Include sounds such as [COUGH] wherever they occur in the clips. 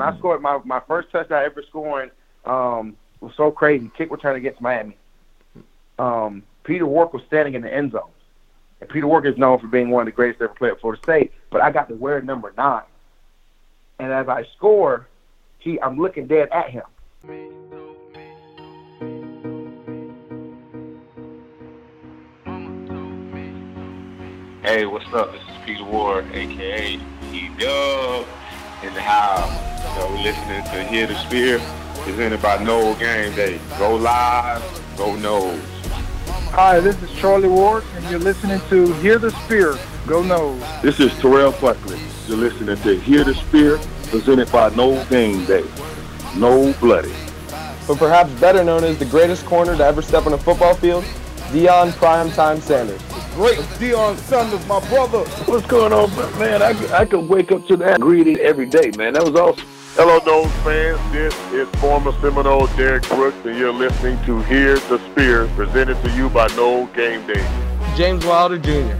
when I scored my my first touchdown ever scoring um, was so crazy. Kick return against Miami. Um, Peter Warrick was standing in the end zone, and Peter Warrick is known for being one of the greatest ever played at Florida State. But I got to wear number nine, and as I score, he I'm looking dead at him. Hey, what's up? This is Peter Warrick, aka E Dub, in the house. So we're listening to Hear the Spear, presented by Nole Game Day. Go live, go Noles. Hi, this is Charlie Ward, and you're listening to Hear the Spear. Go Noles. This is Terrell Buckley. You're listening to Hear the Spear, presented by Nole Game Day. No Bloody. But perhaps better known as the greatest corner to ever step on a football field, Deion Primetime Sanders. Great Deion Sanders, my brother. What's going on, man? I, I could wake up to that greeting every day, man. That was awesome. Hello, Noles fans. This is former Seminole Derrick Brooks, and you're listening to Hear the Spear, presented to you by Nole Game Day. James Wilder Jr.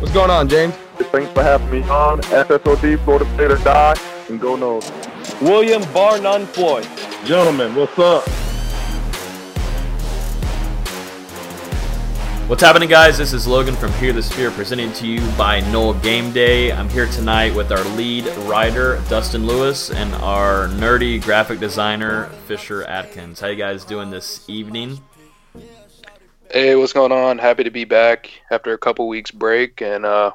What's going on, James? Thanks for having me on. SSOD, Florida State or Die, and go Noles. William Bar None Floyd. Gentlemen, what's up? What's happening, guys? This is Logan from Hear the Spear, presented to you by Nole Game Day. I'm here tonight with our lead writer, Dustin Lewis, and our nerdy graphic designer, Fisher Atkins. How you guys doing this evening? Hey, what's going on? Happy to be back after a couple weeks break, and uh,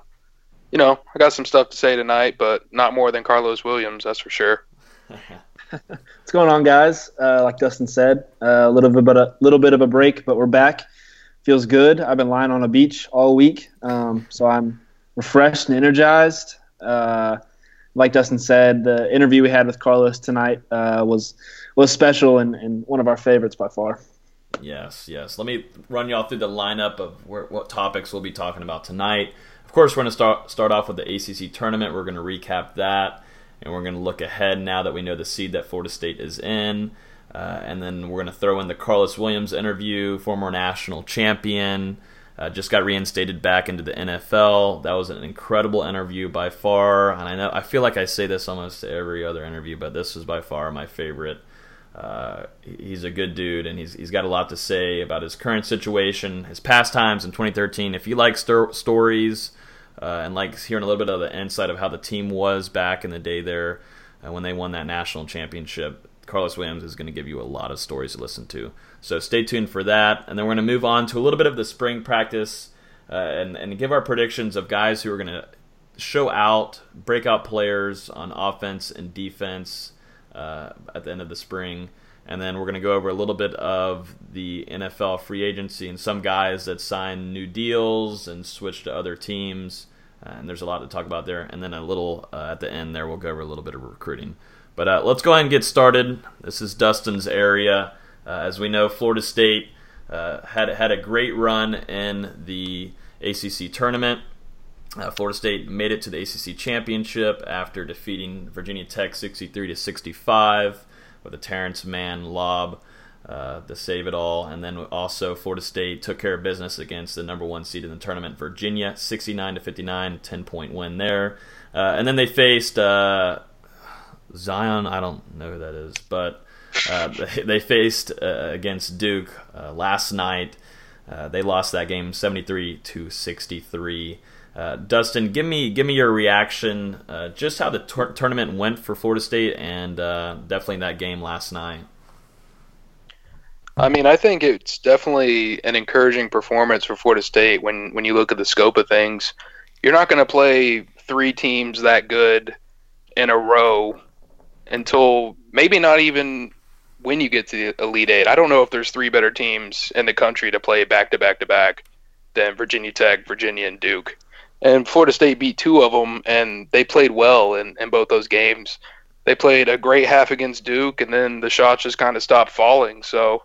you know, I got some stuff to say tonight, but not more than Carlos Williams, that's for sure. [LAUGHS] What's going on, guys? Uh, like Dustin said, uh, a little bit, a little bit of a break, but we're back. Feels good. I've been lying on a beach all week, um, so I'm refreshed and energized. Uh, like Dustin said, the interview we had with Carlos tonight uh, was was special and, and one of our favorites by far. Yes, yes. Let me run y'all through the lineup of where, what topics we'll be talking about tonight. Of course, we're going to start start off with the ACC tournament. We're going to recap that, and we're going to look ahead now that we know the seed that Florida State is in. Uh, and then we're going to throw in the Carlos Williams interview, former national champion, uh, just got reinstated back into the NFL. That was an incredible interview by far, and I know I feel like I say this almost every other interview, but this was by far my favorite. Uh, he's a good dude, and he's he's got a lot to say about his current situation, his past times in 2013. If you like sto- stories uh, and like hearing a little bit of the insight of how the team was back in the day there uh, when they won that national championship, Carlos Williams is going to give you a lot of stories to listen to. So stay tuned for that. And then we're going to move on to a little bit of the spring practice uh, and, and give our predictions of guys who are going to show out, breakout players on offense and defense uh, at the end of the spring. And then we're going to go over a little bit of the NFL free agency and some guys that signed new deals and switched to other teams. and there's a lot to talk about there. And then a little uh, at the end there, we'll go over a little bit of recruiting. But uh, let's go ahead and get started. This is Dustin's area. Uh, as we know, Florida State uh, had had a great run in the ACC tournament. Uh, Florida State made it to the ACC championship after defeating Virginia Tech 63 to 65 with a Terrence Mann lob uh, save it all. And then also Florida State took care of business against the number one seed in the tournament, Virginia, 69 to 59, 10 point win there. Uh, and then they faced Zion, I don't know who that is, but uh, [LAUGHS] they faced uh, against Duke uh, last night. Uh, they lost that game 73 to 63. Uh, Dustin, give me give me your reaction, uh, just how the tor- tournament went for Florida State, and definitely that game last night. I mean, I think it's definitely an encouraging performance for Florida State when when you look at the scope of things. You're not going to play three teams that good in a row until maybe not even when you get to the Elite Eight. I don't know if there's three better teams in the country to play back to back to back than Virginia Tech, Virginia, and Duke. And Florida State beat two of them, and they played well in, in both those games. They played a great half against Duke, and then the shots just kind of stopped falling. So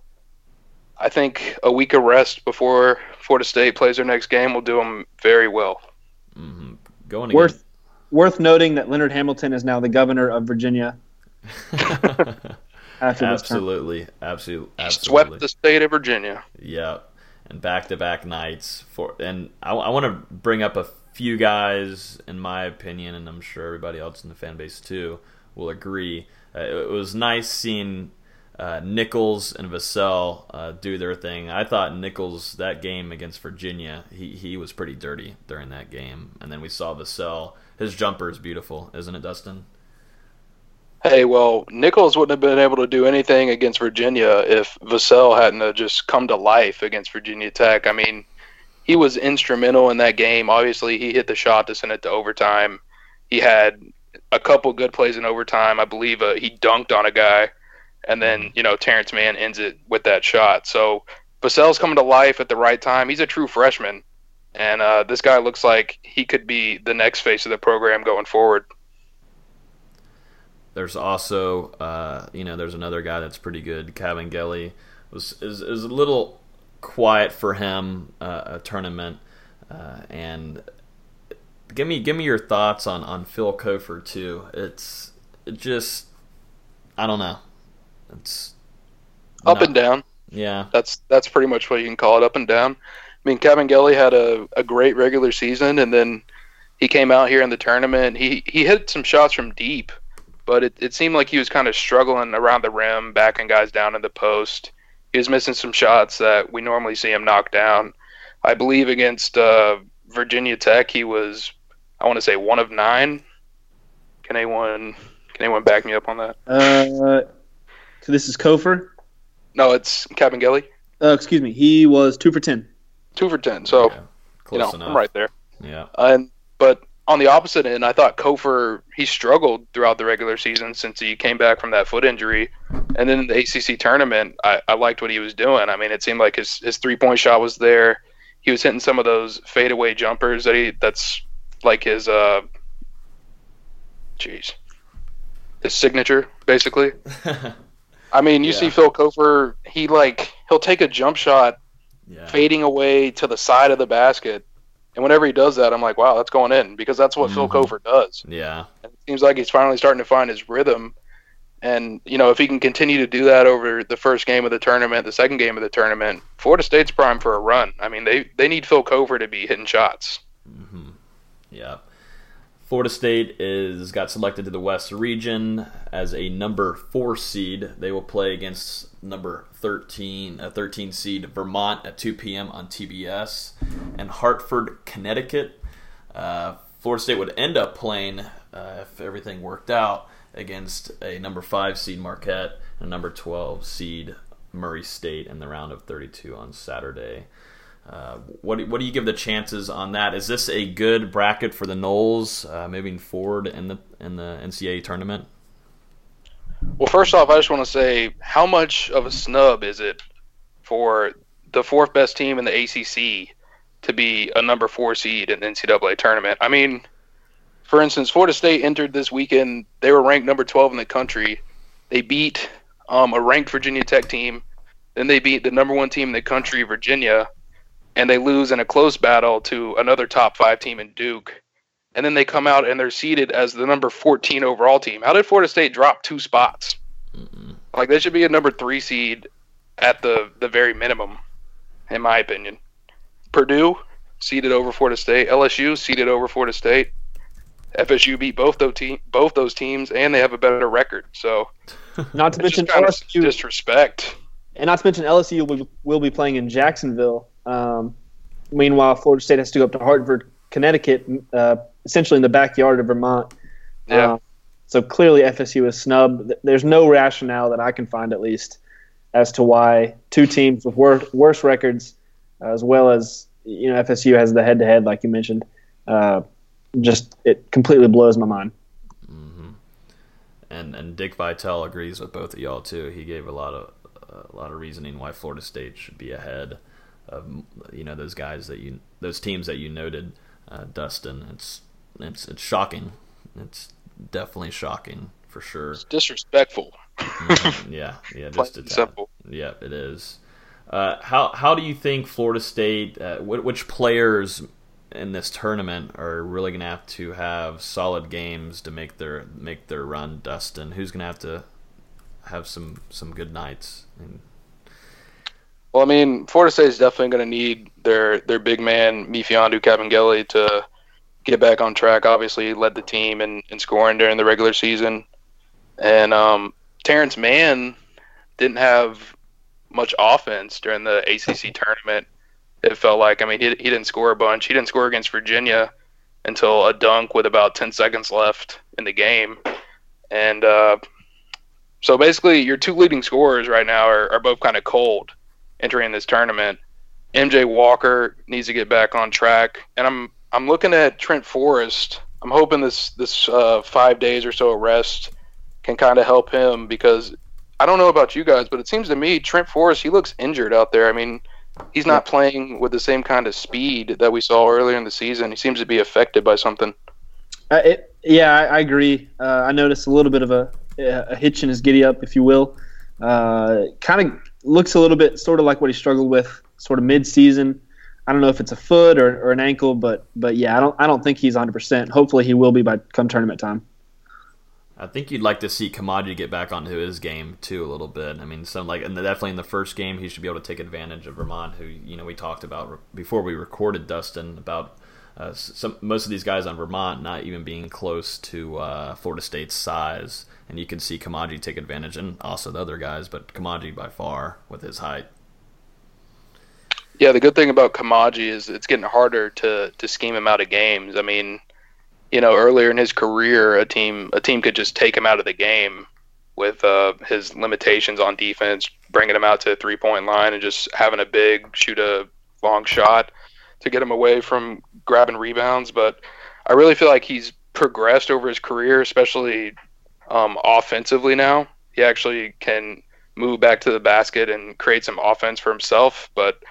I think a week of rest before Florida State plays their next game will do them very well. Mm-hmm. Going worth worth noting that Leonard Hamilton is now the governor of Virginia. [LAUGHS] absolutely, absolutely, absolutely. Swept the state of Virginia. Yeah, and back-to-back nights for. And I, I want to bring up a few guys, in my opinion, and I'm sure everybody else in the fan base too will agree. uh, it was nice seeing uh, Nichols and Vassell uh, do their thing. I thought Nichols that game against Virginia, he he was pretty dirty during that game, and then we saw Vassell. His jumper is beautiful, isn't it, Dustin? Hey, well, Nichols wouldn't have been able to do anything against Virginia if Vassell hadn't just come to life against Virginia Tech. I mean, he was instrumental in that game. Obviously, he hit the shot to send it to overtime. He had a couple good plays in overtime. I believe uh, he dunked on a guy, and then you know Terrence Mann ends it with that shot. So Vassell's coming to life at the right time. He's a true freshman, and uh, this guy looks like he could be the next face of the program going forward. There's also, uh, you know, there's another guy that's pretty good. Kabengele was is, is a little quiet for him uh, a tournament, uh, and give me give me your thoughts on on Phil Cofer too. It's it just I don't know. It's up not, and down. Yeah, that's that's pretty much what you can call it. Up and down. I mean, Kabengele had a, a great regular season, and then he came out here in the tournament. He he hit some shots from deep but it, it seemed like he was kind of struggling around the rim, backing guys down in the post. He was missing some shots that we normally see him knock down. I believe against uh, Virginia Tech, he was, I want to say, one of nine. Can anyone can anyone back me up on that? Uh, so this is Cofer. No, it's Kabengele. Uh, excuse me. He was two for ten. Two for ten. So, yeah, you know, enough. I'm right there. Yeah. And but on the opposite end, I thought Cofer he struggled throughout the regular season since he came back from that foot injury, and then in the ACC tournament, I, I liked what he was doing. I mean, it seemed like his his three point shot was there. He was hitting some of those fadeaway jumpers that he that's like his uh, jeez, his signature basically. [LAUGHS] I mean, you yeah. see Phil Cofer, he like he'll take a jump shot, yeah. fading away to the side of the basket and whenever he does that, I'm like, wow, that's going in because that's what mm-hmm. Phil Cofer does. Yeah. And it seems like he's finally starting to find his rhythm. And, you know, if he can continue to do that over the first game of the tournament, the second game of the tournament, Florida State's prime for a run. I mean, they, they need Phil Cofer to be hitting shots. Mm-hmm. Yeah. Florida State is got selected to the West region as a number four seed. They will play against number 13, a 13 seed Vermont at 2 p.m. on TBS, and Hartford, Connecticut. Uh, Florida State would end up playing, uh, if everything worked out, against a number five seed Marquette and a number 12 seed Murray State in the round of 32 on Saturday. Uh, what what do you give the chances on that? Is this a good bracket for the Noles uh, moving forward in the in the NCAA tournament? Well, first off, I just want to say how much of a snub is it for the fourth best team in the ACC to be a number four seed in the NCAA tournament? I mean, for instance, Florida State entered this weekend. They were ranked number 12 in the country. They beat um, a ranked Virginia Tech team. Then they beat the number one team in the country, Virginia and they lose in a close battle to another top five team in Duke. And then they come out and they're seeded as the number 14 overall team. How did Florida State drop two spots? mm Like they should be a number three seed at the the very minimum, in my opinion. Purdue seeded over Florida State. LSU seeded over Florida State. FSU beat both those te- both those teams, and they have a better record. So, [LAUGHS] not to mention LSU disrespect, and not to mention LSU will, will be playing in Jacksonville um, meanwhile, Florida State has to go up to Hartford, Connecticut, uh, essentially in the backyard of Vermont. Yeah. Uh, so clearly, FSU is snubbed. There's no rationale that I can find, at least, as to why two teams with wor- worse records, as well as you know FSU has the head-to-head, like you mentioned. Uh, just it completely blows my mind. Mm-hmm. And and Dick Vitale agrees with both of y'all too. He gave a lot of a lot of reasoning why Florida State should be ahead of you know those guys that you those teams that you noted, uh, Dustin. It's it's it's shocking. It's definitely shocking for sure. It's disrespectful. mm, yeah, [LAUGHS] yeah, just simple. Yeah, it is. Uh, how how do you think Florida State? Uh, which players in this tournament are really going to have to have solid games to make their make their run? Dustin, who's going to have to have some some good nights? And well, I mean, Florida State is definitely going to need their their big man Mfiondu Kabengele to get back on track. Obviously, he led the team in, in scoring during the regular season. And um, Terrence Mann didn't have much offense during the ACC [LAUGHS] tournament. It felt like, I mean, he, he didn't score a bunch. He didn't score against Virginia until a dunk with about 10 seconds left in the game. And uh, so basically, your two leading scorers right now are, are both kind of cold entering this tournament. MJ Walker needs to get back on track, and I'm I'm looking at Trent Forrest. I'm hoping this this uh, five days or so of rest can kind of help him because I don't know about you guys, but it seems to me Trent Forrest he looks injured out there. I mean, he's not playing with the same kind of speed that we saw earlier in the season. He seems to be affected by something. Uh, it, yeah, I, I agree. Uh, I noticed a little bit of a, a hitch in his giddy up, if you will. Uh, kind of looks a little bit sort of like what he struggled with sort of mid-season. I don't know if it's a foot or, or an ankle, but but yeah, I don't I don't think he's 100. percent Hopefully, he will be by come tournament time. I think you'd like to see Koumadje get back onto his game too a little bit. I mean, some like and definitely in the first game he should be able to take advantage of Vermont, who you know we talked about before we recorded Dustin about uh, some most of these guys on Vermont not even being close to uh, Florida State's size, and you can see Koumadje take advantage, and also the other guys, but Koumadje by far with his height. Yeah, the good thing about Koumadje is it's getting harder to to scheme him out of games. I mean, you know, earlier in his career, a team a team could just take him out of the game with uh, his limitations on defense, bringing him out to three point line and just having a big shoot a long shot to get him away from grabbing rebounds. But I really feel like he's progressed over his career, especially um, offensively now. He actually can move back to the basket and create some offense for himself. But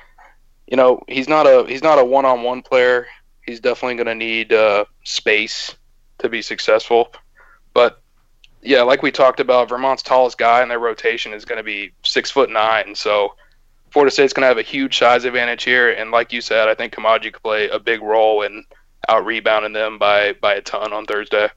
you know, he's not a he's not a one on one player he's definitely going to need uh, space to be successful. But yeah, like we talked about, Vermont's tallest guy in their rotation is going to be six foot nine. So Florida State's going to have a huge size advantage here. And like you said, I think Koumadje could play a big role in out rebounding them by by a ton on Thursday.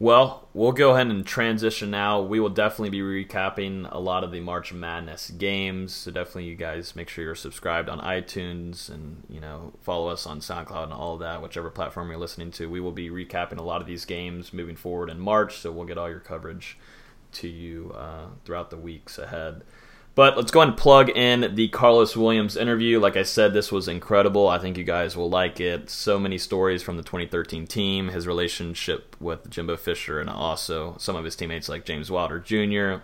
Well, we'll go ahead and transition now. We will definitely be recapping a lot of the March Madness games. So definitely, you guys make sure you're subscribed on iTunes and you know follow us on SoundCloud and all of that, whichever platform you're listening to. We will be recapping a lot of these games moving forward in March, so we'll get all your coverage to you uh, throughout the weeks ahead. But let's go ahead and plug in the Carlos Williams interview. Like I said, this was incredible. I think you guys will like it. So many stories from the 2013 team, his relationship with Jimbo Fisher, and also some of his teammates like James Wilder Jr.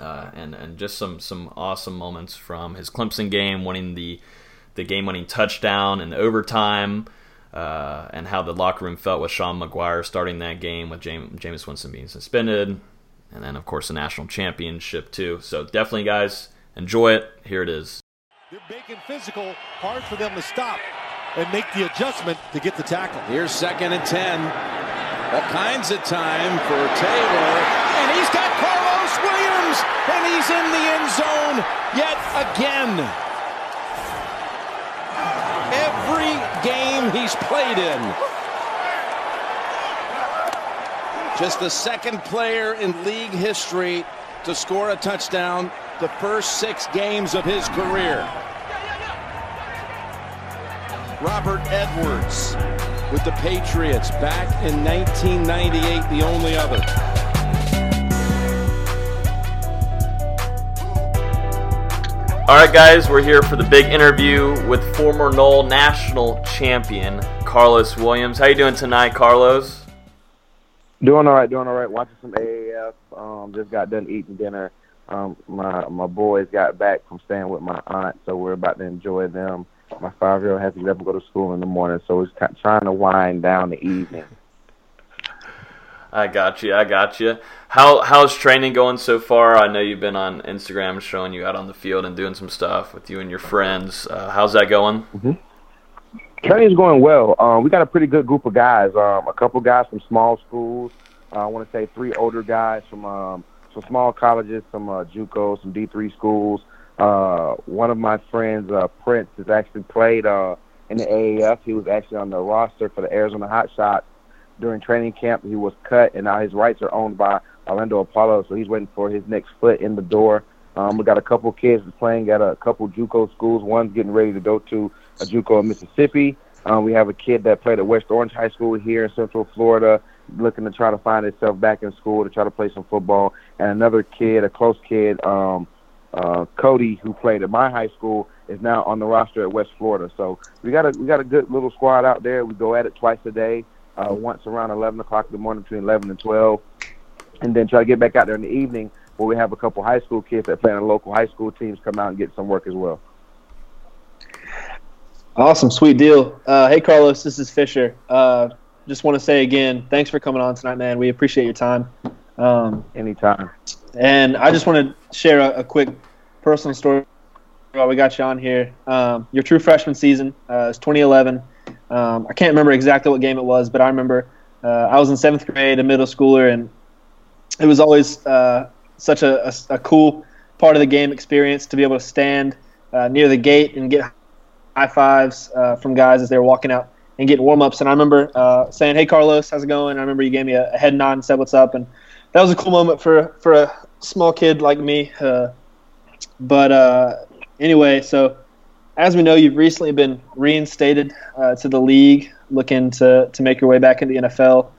Uh, and and just some some awesome moments from his Clemson game, winning the the game winning touchdown in overtime. Uh, and how the locker room felt with Sean Maguire starting that game with James, Jameis Winston being suspended and then of course the national championship too. So definitely, guys, enjoy it. Here it is. They're making physical, hard for them to stop and make the adjustment to get the tackle. Here's second and ten. All kinds of time for Taylor, and he's got Carlos Williams, and he's in the end zone yet again. Every game he's played in, Just the second player in league history to score a touchdown the first six games of his career. Robert Edwards with the Patriots back in 1998, the only other. All right, guys, we're here for the big interview with former Nole national champion Carlos Williams. How you doing tonight, Carlos? Doing all right, doing all right. Watching some AAF. Um, just got done eating dinner. Um, my my boys got back from staying with my aunt, so we're about to enjoy them. My five year old has to get up and go to school in the morning, so we're t- trying to wind down the evening. [LAUGHS] I got you. I got you. How how's training going so far? I know you've been on Instagram showing you out on the field and doing some stuff with you and your friends. Uh, how's that going? Mm-hmm. Training's going well. Um, we got a pretty good group of guys. Um, a couple guys from small schools. Uh, I want to say three older guys from um, some small colleges, some uh, JUCO, some D3 schools. Uh, one of my friends, uh, Prince, has actually played uh, in the AAF. He was actually on the roster for the Arizona Hotshots during training camp. He was cut, and now his rights are owned by Orlando Apollo, so he's waiting for his next foot in the door. Um, we got a couple kids playing at a couple JUCO schools. One's getting ready to go to JUCO in Mississippi. Um, we have a kid that played at West Orange High School here in Central Florida. looking to try to find himself back in school to try to play some football. And another kid, a close kid, um, uh, Cody, who played at my high school, is now on the roster at West Florida. So we got a we got a good little squad out there. We go at it twice a day, uh, once around 11 o'clock in the morning between 11 and 12, and then try to get back out there in the evening where we have a couple high school kids that play the local high school teams come out and get some work as well. Awesome, sweet deal. Uh, hey, Carlos, this is Fisher. Uh, just want to say again, thanks for coming on tonight, man. We appreciate your time. Um, Anytime. And I just want to share a, a, quick personal story while we got you on here. Um, your true freshman season uh, is 2011. Um, I can't remember exactly what game it was, but I remember uh, I was in seventh grade, a middle schooler, and it was always uh, such a, a, a, cool part of the game experience to be able to stand uh, near the gate and get high fives uh, from guys as they were walking out and getting warm ups. And I remember uh, saying, "Hey, Carlos, how's it going?" I remember you gave me a, a, head nod and said, "What's up?" And that was a cool moment for for a small kid like me. Uh, but uh, anyway, so as we know, you've recently been reinstated uh, to the league, looking to to make your way back into the NFL.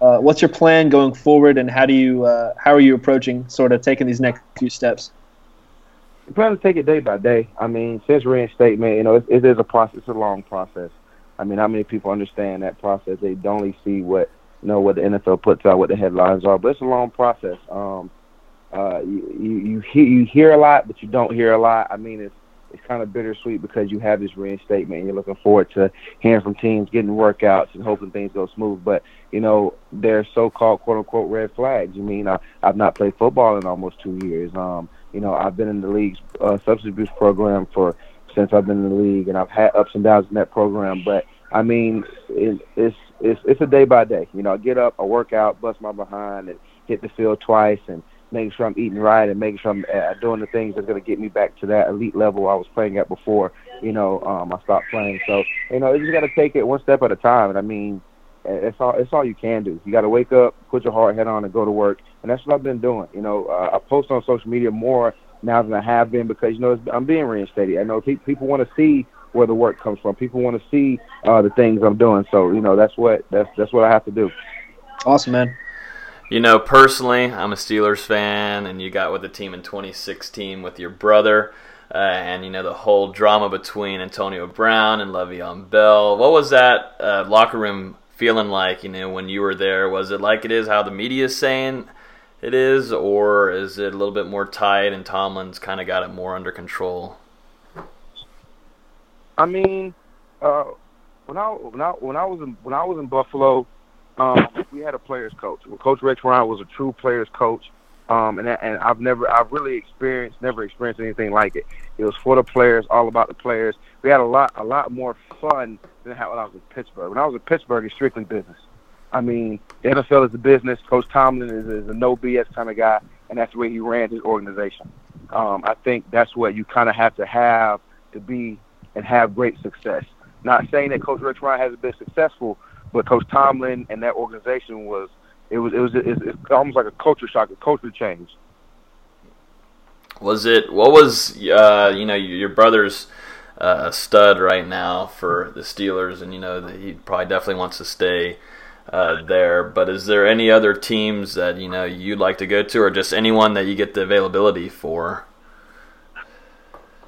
Uh, what's your plan going forward, and how do you how are you approaching sort of taking these next few steps? We plan to take it day by day. I mean, since reinstatement, you know, it, it is a process, it's a long process. I mean, how many people understand that process? They don't only see what you know what the NFL puts out, what the headlines are, but it's a long process. Um, uh, you you you hear, you hear a lot, but you don't hear a lot. I mean, it's it's kind of bittersweet because you have this reinstatement and you're looking forward to hearing from teams, getting workouts, and hoping things go smooth. But you know, there's so-called quote-unquote red flags. You mean I, I've not played football in almost two years. Um, you know, I've been in the league's uh, substance abuse program for since I've been in the league, and I've had ups and downs in that program. But I mean, it, it's it's it's a day by day. You know, I get up, I work out, bust my behind, and hit the field twice, and making sure I'm eating right and making sure I'm uh, doing the things that's going to get me back to that elite level I was playing at before. You know, um, I stopped playing. So you know, you just got to take it one step at a time. And I mean, it's all it's all you can do. You got to wake up, put your hard head on, and go to work. And that's what I've been doing. You know, uh, I post on social media more now than I have been because you know I'm being reinstated. I know pe- people want to see where the work comes from. People want to see uh, the things I'm doing. So you know that's what that's that's what I have to do. Awesome, man. You know, personally, I'm a Steelers fan, and you got with the team in 2016 with your brother. Uh, and you know the whole drama between Antonio Brown and Le'Veon Bell. What was that uh, locker room feeling like? You know, when you were there, was it like it is how the media is saying it is, or is it a little bit more tight and Tomlin's kind of got it more under control? I mean, uh, when I when I when I was in when I was in Buffalo, um, we had a players coach. Coach Rex Ryan was a true players coach, um, and and I've never I've really experienced never experienced anything like it. It was for the players, all about the players. We had a lot a lot more fun than how when I was in Pittsburgh. When I was in Pittsburgh, it's strictly business. I mean, the NFL is a business. Coach Tomlin is, is a no BS kind of guy, and that's the way he ran his organization. Um, I think that's what you kind of have to have to be and have great success. Not saying that Coach Rex Ryan hasn't been successful, but Coach Tomlin and that organization was it was it was it's, it's almost like a culture shock, a culture change. Was it what was uh, you know your brother's uh, stud right now for the Steelers, and you know he probably definitely wants to stay uh, there. But is there any other teams that you know you'd like to go to, or just anyone that you get the availability for?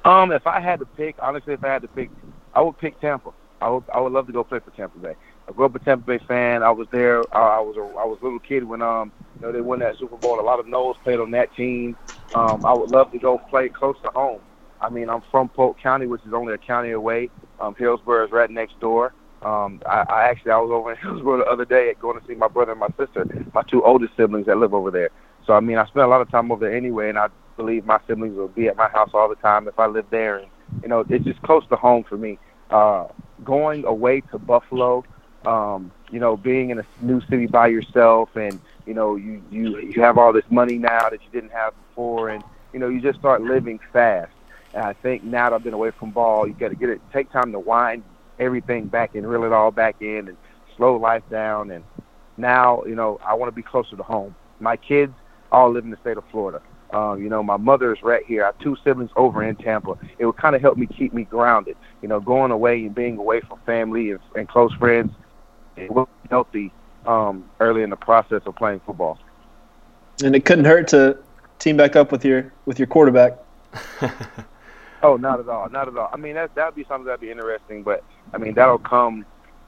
Um, if I had to pick, honestly, if I had to pick, I would pick Tampa. I would I would love to go play for Tampa Bay. I grew up a Tampa Bay fan. I was there. I, I was a I was a little kid when um you know they won that Super Bowl. A lot of Noles played on that team. Um, I would love to go play close to home. I mean, I'm from Polk County, which is only a county away. Um, Hillsborough is right next door. Um, I, I actually I was over in [LAUGHS] Hillsborough the other day going to see my brother and my sister, my two oldest siblings that live over there. So I mean, I spent a lot of time over there anyway, and I believe my siblings will be at my house all the time if I live there. And you know, it's just close to home for me. Uh, going away to Buffalo, um, you know, being in a new city by yourself, and you know, you you you have all this money now that you didn't have before, and you know, you just start living fast. And I think now that I've been away from ball, you got to get it, take time to wind everything back and reel it all back in, and slow life down. And now, you know, I want to be closer to home. My kids all live in the state of Florida. Um, you know, my mother is right here. I have two siblings over in Tampa. It would kind of help me keep me grounded. You know, going away and being away from family and, and close friends, it will be healthy um, early in the process of playing football. And it couldn't hurt to team back up with your with your quarterback. [LAUGHS] Oh, not at all, not at all. I mean, that that'd be something that'd be interesting, but I mean, that'll come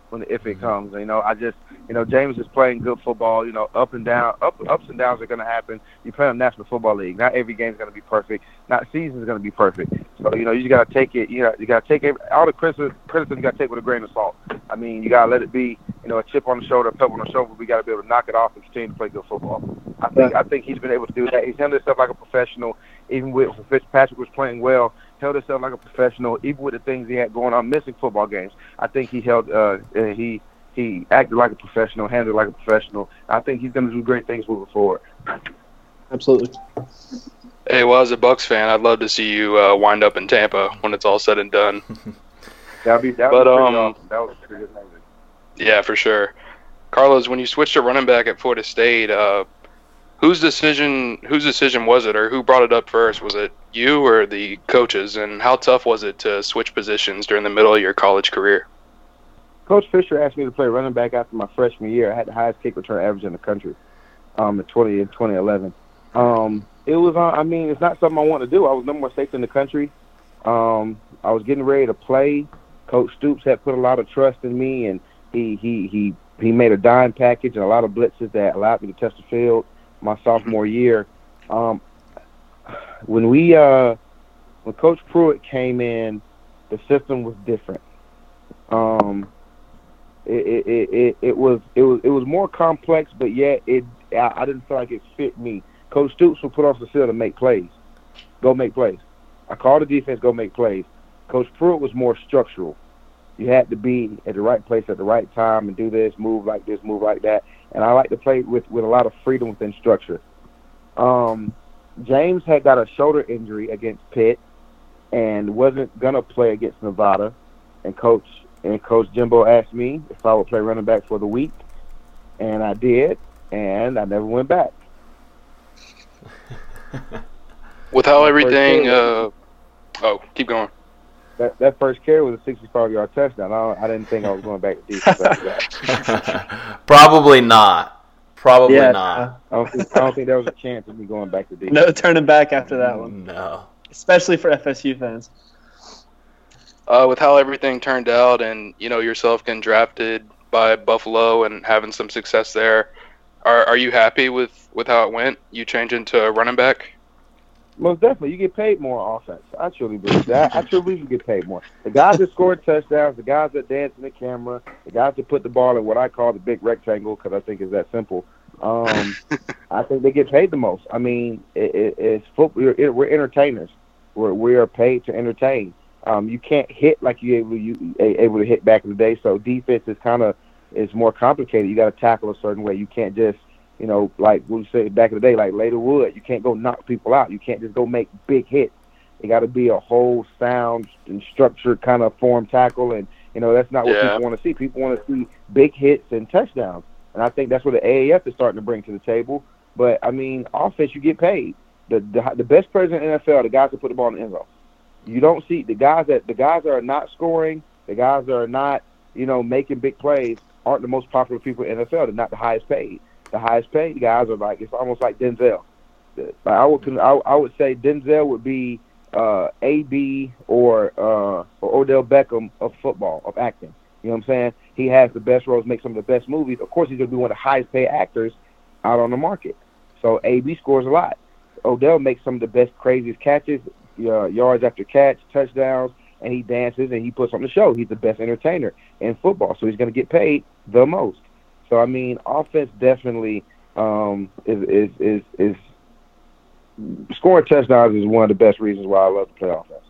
when if it mm-hmm. comes. You know, I just, you know, James is playing good football. You know, up and down, up ups and downs are going to happen. You play in the National Football League. Not every game's going to be perfect. Not season is going to be perfect. So you know, you just got to take it. You know, you got to take every, all the criticism. Criticism you got to take with a grain of salt. I mean, you got to let it be. You know, a chip on the shoulder, a pep on the shoulder. We got to be able to knock it off and continue to play good football. I think I think he's been able to do that. He's handled himself like a professional. Even with Fitzpatrick was playing well, held himself like a professional. Even with the things he had going on, missing football games, I think he held. Uh, he he acted like a professional, handled like a professional. I think he's going to do great things moving forward. Absolutely. Hey, well, as a Bucks fan, I'd love to see you uh, wind up in Tampa when it's all said and done. [LAUGHS] That'd be that But, was pretty um, awesome. That was pretty amazing. Yeah, for sure. Carlos, when you switched to running back at Florida State, uh, whose decision whose decision was it, or who brought it up first? Was it you or the coaches? And how tough was it to switch positions during the middle of your college career? Coach Fisher asked me to play running back after my freshman year. I had the highest kick return average in the country, um, in 20 in 2011. Um, it was, uh, I mean, it's not something I want to do. I was number one safety in the country. Um, I was getting ready to play. Coach Stoops had put a lot of trust in me, and he he he he made a dime package and a lot of blitzes that allowed me to test the field my sophomore year. Um, when we uh, when Coach Pruitt came in, the system was different. Um, it, it, it, it was it was it was more complex, but yet it I, I didn't feel like it fit me. Coach Stoops would put off the field to make plays, go make plays. I called the defense, go make plays. Coach Pruitt was more structural. You had to be at the right place at the right time and do this, move like this, move like that. And I like to play with with a lot of freedom within structure. Um, James had got a shoulder injury against Pitt and wasn't gonna play against Nevada. And coach and Coach Jimbo asked me if I would play running back for the week, and I did, and I never went back. [LAUGHS] With how everything, uh, oh, keep going. That that first carry was a 65 yard touchdown. I, I didn't think I was going back to defense after that. [LAUGHS] Probably not. Probably Yeah, not. I don't, think, I don't think there was a chance of me going back to defense. No turning back after that one, No. especially for FSU fans. Uh, with how everything turned out, and you know yourself getting drafted by Buffalo and having some success there, are are you happy with with how it went? You change into a running back? Most definitely, you get paid more offense. I truly believe that. I truly believe you get paid more. The guys that scored touchdowns, the guys that dance in the camera, the guys that put the ball in what I call the big rectangle because I think it's that simple. Um, [LAUGHS] I think they get paid the most. I mean, it, it, it's football. We're, we're entertainers. We're we are paid to entertain. Um, you can't hit like you able you a- able to hit back in the day. So defense is kind of is more complicated. You got to tackle a certain way. You can't just you know, like we said back in the day, like later wood. You can't go knock people out. You can't just go make big hits. It got to be a whole sound and structured kind of form tackle, and you know that's not what Yeah. people want to see. People want to see big hits and touchdowns, and I think that's what the AAF is starting to bring to the table. But I mean, offense, you get paid. The the, the best players in the NFL are the guys that put the ball in the end zone. You don't see the guys that the guys that are not scoring, the guys that are not you know making big plays aren't the most popular people in the NFL. They're not the highest paid the highest paid guys are like it's almost like Denzel. Like I would I, would say Denzel would be uh, AB or uh, or Odell Beckham of football of acting. You know what I'm saying? He has the best roles, makes some of the best movies. Of course, he's gonna be one of the highest paid actors out on the market. So AB scores a lot. Odell makes some of the best, craziest catches, uh, yards after catch, touchdowns, and he dances and he puts on the show. He's the best entertainer in football, so he's going to get paid the most. So I mean, offense definitely um, is, is is is scoring touchdowns is one of the best reasons why I love to play offense.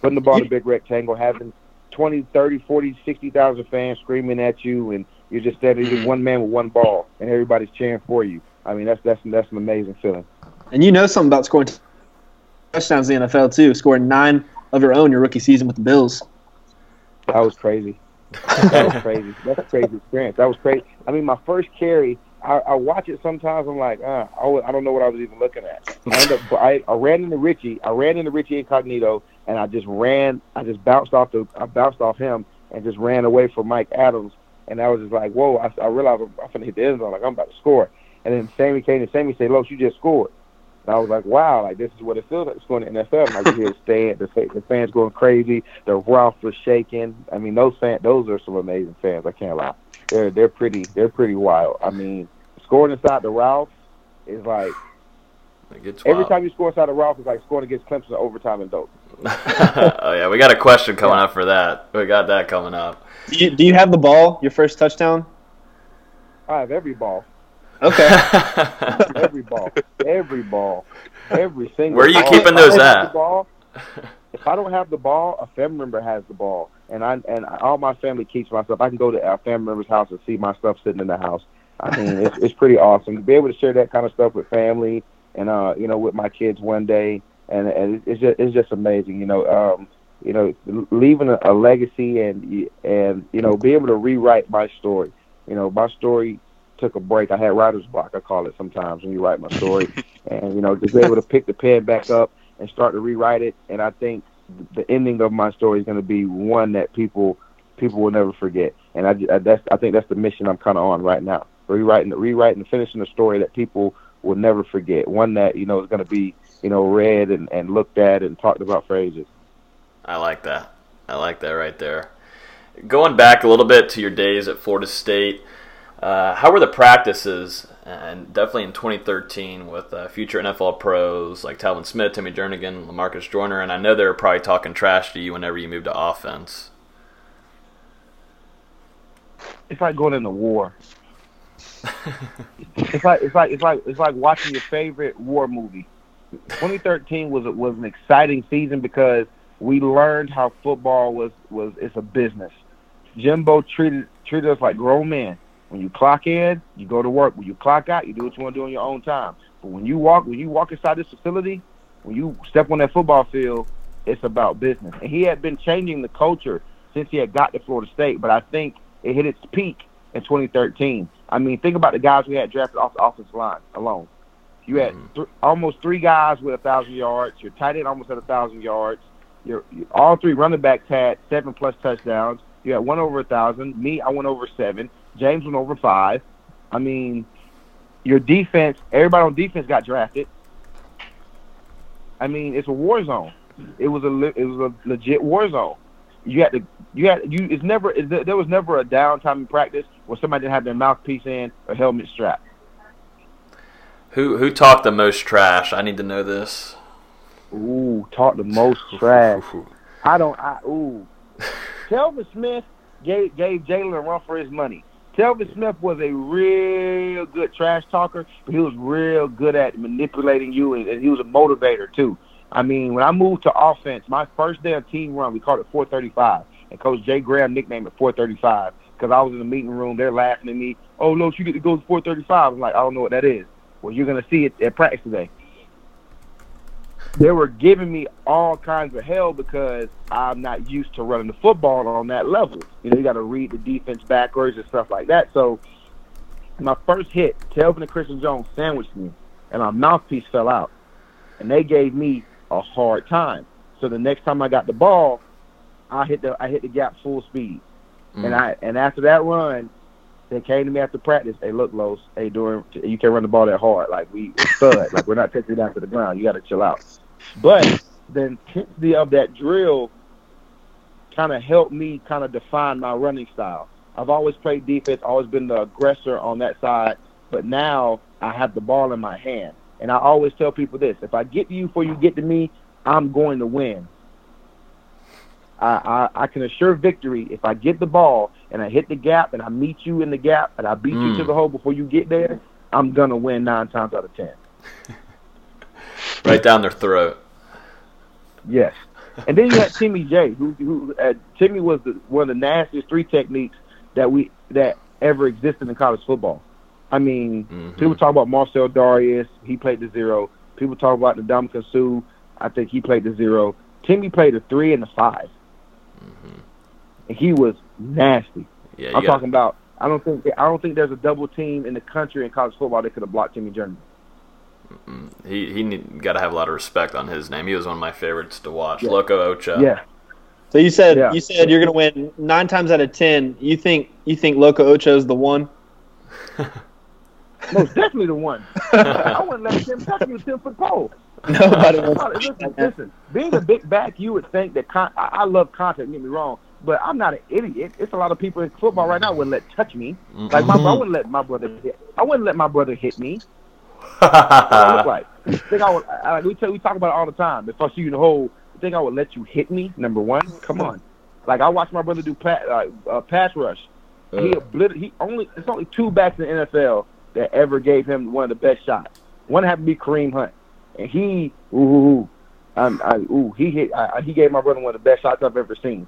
Putting the ball in a big rectangle, having 20, 30, 40, 60,000 fans screaming at you, and you're just standing just one man with one ball, and everybody's cheering for you. I mean, that's that's that's an amazing feeling. And you know something about scoring touchdowns in the NFL too. Scoring nine of your own your rookie season with the Bills. That was crazy. [LAUGHS] That was crazy. That's a crazy experience. That was crazy. I mean, my first carry, I, I watch it sometimes. I'm like, uh, I, I don't know what I was even looking at. I, end up, I, I ran into Richie. I ran into Richie Incognito, and I just ran. I just bounced off the. I bounced off him and just ran away from Mike Adams. and I was just like, whoa! I, I realized I'm, I'm finna hit the end zone, like I'm about to score. And then Sammy came and Sammy said, "Los, you just scored." And I was like, wow, like this is what it feels like to score in the NFL. And I could hear the stand, the, the fans going crazy. The Ralph was shaking. I mean, those fans, those are some amazing fans. I can't lie. They're they're pretty they're pretty wild. I mean, scoring inside the Ralph is like every time you score inside the Ralph is like scoring against Clemson in overtime and dope. [LAUGHS] oh yeah, we got a question coming up for that. We got that coming up. Do you, do you have the ball? Your first touchdown? I have every ball, Okay. [LAUGHS] every ball, every ball, every single. Where are you ball. keeping If those at? ball- if I don't have the ball, a family member has the ball, and I and all my family keeps my stuff. I can go to a family member's house and see my stuff sitting in the house. I mean, it's it's pretty awesome to be able to share that kind of stuff with family and uh you know with my kids one day, and and it's just it's just amazing. You know, um, you know, leaving a, a legacy and y- and you know be able to rewrite my story. You know, my story took a break. I had writer's block. I call it sometimes when you write my story, [LAUGHS] and you know just able to pick the pen back up and start to rewrite it. And I think the ending of my story is going to be one that people people will never forget. And I, I that's I think that's the mission I'm kind of on right now. Rewriting, rewriting, finishing a story that people will never forget. One that you know is going to be you know read and, and looked at and talked about for ages. I like that. I like that right there. Going back a little bit to your days at Florida State, uh, how were the practices? And definitely in 2013 with uh, future NFL pros like Telvin Smith, Timmy Jernigan, Lamarcus Joyner, and I know they were probably talking trash to you whenever you moved to offense. It's like going into war. [LAUGHS] it's like it's like it's like it's like watching your favorite war movie. 2013 was was an exciting season because we learned how football was was it's a business. Jimbo treated treated us like grown men. When you clock in, you go to work. When you clock out, you do what you want to do on your own time. But when you walk when you walk inside this facility, when you step on that football field, it's about business. And he had been changing the culture since he had got to Florida State, but I think it hit its peak in 2013. I mean, think about the guys we had drafted off the offensive line alone. You had mm. th- almost three guys with a thousand yards. Your tight end almost had a thousand yards. Your, your all three running backs had seven plus touchdowns. You had one over a thousand. Me, I went over seven. James went over five. I mean, your defense. Everybody on defense got drafted. I mean, it's a war zone. It was a it was a legit war zone. You had to you had you. It's never there was never a downtime in practice where somebody didn't have their mouthpiece in or helmet strap. Who who talked the most trash? I need to know this. Ooh, talk the most trash. [LAUGHS] I don't. I ooh. Telvin Smith gave gave Jalen a run for his money. Telvin Smith was a real good trash talker, but he was real good at manipulating you, and, and he was a motivator too. I mean, when I moved to offense, my first day of team run, we called it 435, and Coach Jay Graham nicknamed it 435 because I was in the meeting room. They're laughing at me. Oh, no, you get to go to 435. I'm like, I don't know what that is. Well, you're gonna see it at practice today they were giving me all kinds of hell because I'm not used to running the football on that level. You know, you got to read the defense backwards and stuff like that. So my first hit, Telvin and Christian Jones sandwiched me, and my mouthpiece fell out, and they gave me a hard time. So the next time I got the ball, I hit the I hit the gap full speed, and mm. I and after that run, they came to me after practice. Hey, look, Los, hey, doing you can't run the ball that hard. Like we stud. [LAUGHS] like we're not taking it down to the ground. You got to chill out. But the intensity of that drill kind of helped me kind of define my running style. I've always played defense, always been the aggressor on that side, but now I have the ball in my hand. And I always tell people this: if I get to you before you get to me, I'm going to win. I, I, I can assure victory if I get the ball and I hit the gap and I meet you in the gap and I beat you to Mm. the hole before you get there. I'm gonna win nine times out of ten. [LAUGHS] Right down their throat. Yes. And then you had Timmy J, who, who uh, Timmy was the, one of the nastiest three techniques that we that ever existed in college football. I mean, people talk about Marcell Dareus, he played the zero. People talk about the Ndamukong Suh, I think he played the zero. Timmy played the three and the 5 and he was nasty. Yeah, I'm you got talking about. I don't think I don't think there's a double team in the country in college football that could have blocked Timmy Journey. he he got to have a lot of respect on his name. He was one of my favorites to watch. Yeah. Loco Ocha. Yeah. So you said Yeah. you said you're gonna win nine times out of ten. You think you think Loco Ocho's the one? [LAUGHS] Most definitely the one. [LAUGHS] I wouldn't let Tim touch me with ten foot pole. Nobody wants listen, listen, being a big back, you would think that con- I, I love contact. Don't Get me wrong, but I'm not an idiot. It's a lot of people in football right now wouldn't let touch me. Like my, I wouldn't let my brother. Hit, I wouldn't let my brother hit me. [LAUGHS] Look like? Think I would? I, like we tell, we talk about it all the time. If I see you in the hole, think I would let you hit me? Number one, come on. Like I watched my brother do pa- uh, uh, pass rush. He obliter- He only. It's only two backs in the NFL that ever gave him one of the best shots. One happened to be Kareem Hunt, and he, ooh, ooh, ooh, um, I, ooh he hit. I, he gave my brother one of the best shots I've ever seen.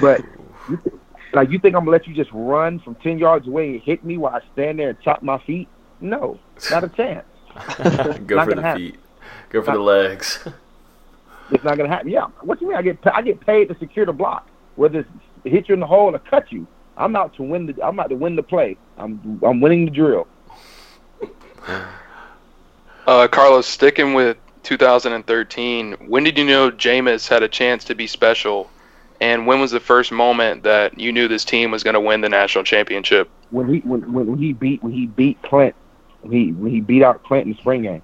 But you, th- like, you think I'm gonna let you just run from ten yards away and hit me while I stand there and chop my feet? No, not a chance. [LAUGHS] Go for the happen. feet. Go for the legs. [LAUGHS] It's not gonna happen. Yeah. What do you mean? I get I get paid to secure the block, whether it's hit you in the hole or cut you. I'm out to win the. I'm out to win the play. I'm I'm winning the drill. [LAUGHS] Uh, Carlos, sticking with 2013, when did you know Jameis had a chance to be special? And when was the first moment that you knew this team was going to win the national championship? When he when when, when he beat when he beat Clint, when he when he beat out Clint in the spring game.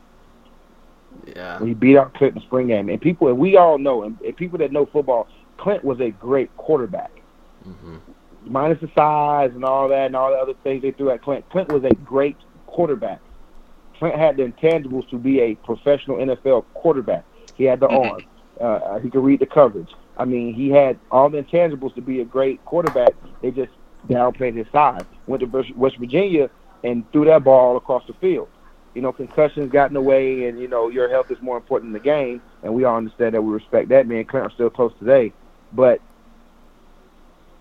Yeah. When he beat out Clint in the spring game, and people and we all know, and, and people that know football, Clint was a great quarterback. mhm Minus the size and all that and all the other things they threw at Clint. Clint was a great quarterback. Clint had the intangibles to be a professional NFL quarterback. He had the arm. Uh, he could read the coverage. I mean, he had all the intangibles to be a great quarterback. They just downplayed his size. Went to West Virginia and threw that ball across the field. You know, concussions got in the way, and you know your health is more important than the game. And we all understand that. We respect that. Man, are still close today, but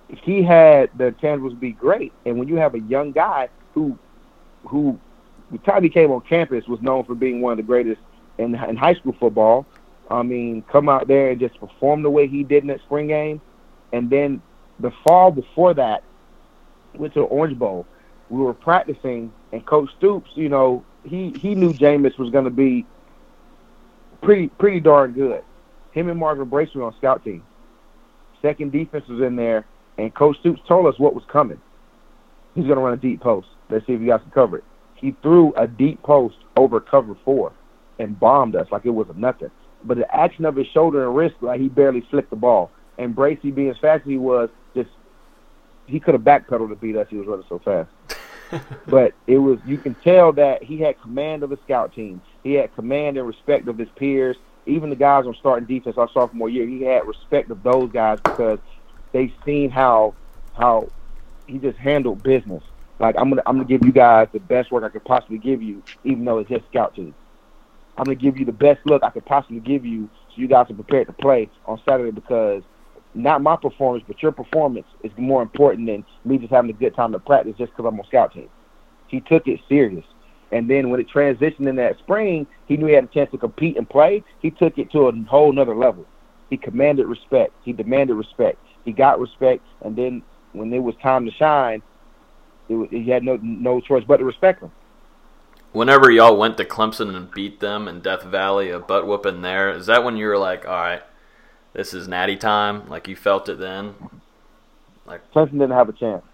he had the intangibles to be great. And when you have a young guy who, who, the time he came on campus was known for being one of the greatest in in high school football. I mean, come out there and just perform the way he did in that spring game, and then the fall before that, went to the Orange Bowl. We were practicing, and Coach Stoops, you know, he he knew Jameis was going to be pretty pretty darn good. Him and Marvin Bracy were on scout team. Second defense was in there, and Coach Stoops told us what was coming. He's going to run a deep post. Let's see if you guys can cover it. He threw a deep post over cover four and bombed us like it was nothing. But the action of his shoulder and wrist, like he barely flicked the ball. And Bracy, being as fast as he was, just he could have backpedaled to beat us. He was running so fast. [LAUGHS] but it was you can tell that he had command of the scout team. He had command and respect of his peers. Even the guys on starting defense our sophomore year, he had respect of those guys because they seen how how he just handled business. Like I'm gonna I'm gonna give you guys the best work I could possibly give you, even though it's just scout team. I'm gonna give you the best look I could possibly give you, so you guys are prepared to play on Saturday because not my performance, but your performance is more important than me just having a good time to practice just because I'm on scout team. He took it serious. And then when it transitioned in that spring, he knew he had a chance to compete and play. He took it to a whole nother level. He commanded respect. He demanded respect. He got respect. And then when it was time to shine, it was, he had no no choice but to respect him. Whenever y'all went to Clemson and beat them in Death Valley, a butt whooping there, is that when you were like, all right, this is natty time? Like you felt it then? Like Clemson didn't have a chance.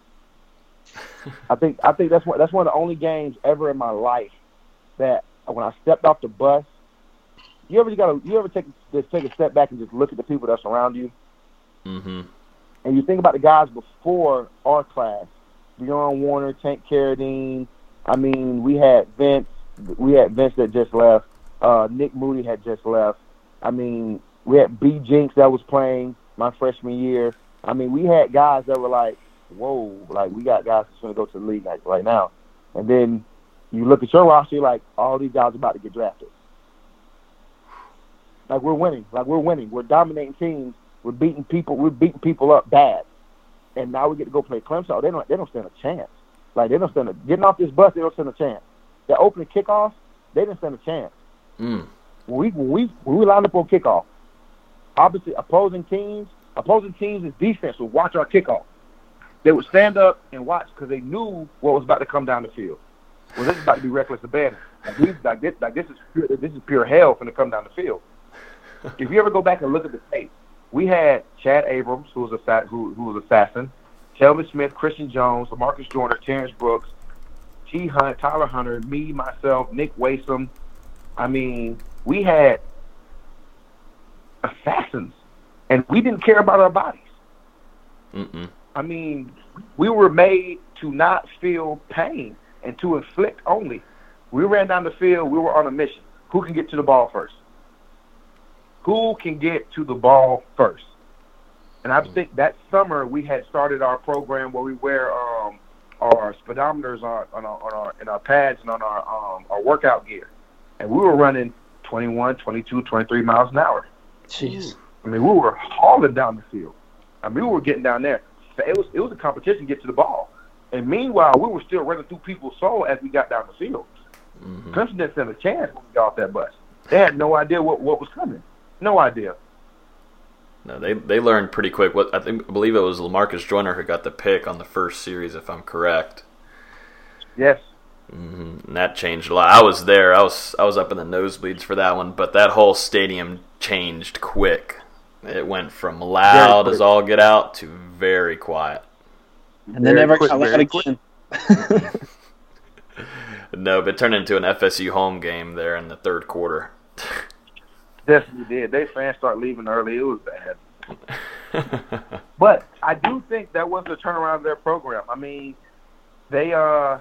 [LAUGHS] I think I think that's one that's one of the only games ever in my life that when I stepped off the bus, you ever you got you ever take just take a step back and just look at the people that's around you, mm-hmm. and you think about the guys before our class, Bjoern Werner, Tank Carradine. I mean, we had Vince, we had Vince that just left. Uh, Nick Moody had just left. I mean, we had B Jinx that was playing my freshman year. I mean, we had guys that were like, whoa, like we got guys that's going to go to the league like right now. And then you look at your roster, like, all these guys are about to get drafted. Like we're winning, like we're winning, we're dominating teams, we're beating people, we're beating people up bad, and now we get to go play Clemson. They don't, they don't stand a chance. Like they don't stand a getting off this bus, they don't stand a chance. The opening kickoff, they didn't stand a chance. Mm. When we when we when we lined up on kickoff, obviously opposing teams, opposing teams' is defense would watch our kickoff. They would stand up and watch because they knew what was about to come down the field. Well, this is about to be reckless abandon. Like, like this, like this is pure, this is pure hell going to come down the field. if you ever go back and look at the tape, we had Chad Abrams, who was a who who was assassin, Telvin Smith, Christian Jones, Marcus Joyner, Terrence Brooks, T. Hunt, Tyler Hunter, me, myself, Nick Waisome. I mean, we had assassins, and we didn't care about our bodies. Mm-mm. I mean, we were made to not feel pain and to inflict only. We ran down the field. We were on a mission. Who can get to the ball first? Who can get to the ball first? And I think that summer we had started our program where we wear um, our speedometers on, on, our, on our in our pads and on our um, our workout gear, and we were running 21, 22, 23 miles an hour. Jeez. I mean, we were hauling down the field. I mean, we were getting down there. It was it was a competition to get to the ball, and meanwhile, we were still running through people's soul as we got down the field. Mm-hmm. Clemson didn't stand a chance when we got off that bus. They had no idea what what was coming. No idea. No, they they learned pretty quick. What I think I believe it was Lamarcus Joyner who got the pick on the first series, if I'm correct. Yes. Mm-hmm. And that changed a lot. I was there. I was I was up in the nosebleeds for that one, but that whole stadium changed quick. It went from loud as all get out to very quiet. And then Very never quick, got let again. [LAUGHS] No, but it turned into an FSU home game there in the third quarter. [LAUGHS] Definitely did. They fans start leaving early. It was bad. [LAUGHS] But I do think that was the turnaround of their program. I mean, they uh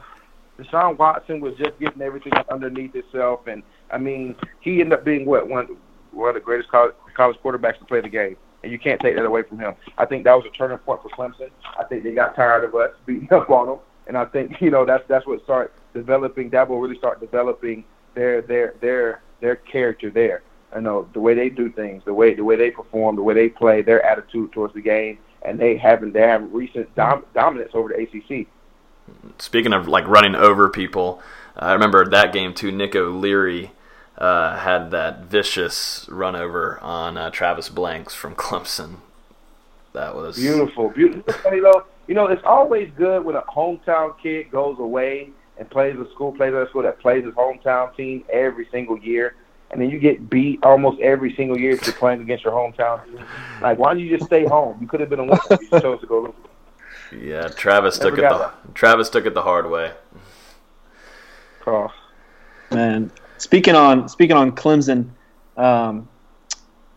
Deshaun Watson was just getting everything underneath itself and I mean, he ended up being what one one of the greatest college, college quarterbacks to play the game. And you can't take that away from him. I think that was a turning point for Clemson. I think they got tired of us [LAUGHS] beating up on them. And I think, you know, that's that's what started developing Dabo really start developing their their their their character there. I know the way they do things, the way the way they perform, the way they play, their attitude towards the game, and they having they have recent dom- dominance over the ACC. Speaking of like running over people, I remember that game too. Nick O'Leary uh, had that vicious run over on uh, Travis Blanks from Clemson. That was Beautiful, beautiful. You know, you know, it's always good when a hometown kid goes away and plays a school, plays at a school that plays his hometown team every single year, and then you get beat almost every single year if you're playing against your hometown team. Like, why don't you just stay home? You could have been a winner. if You chose to go lose. Yeah, Travis Never took it the got Travis took it the hard way. Oh, Man, speaking on speaking on Clemson, um,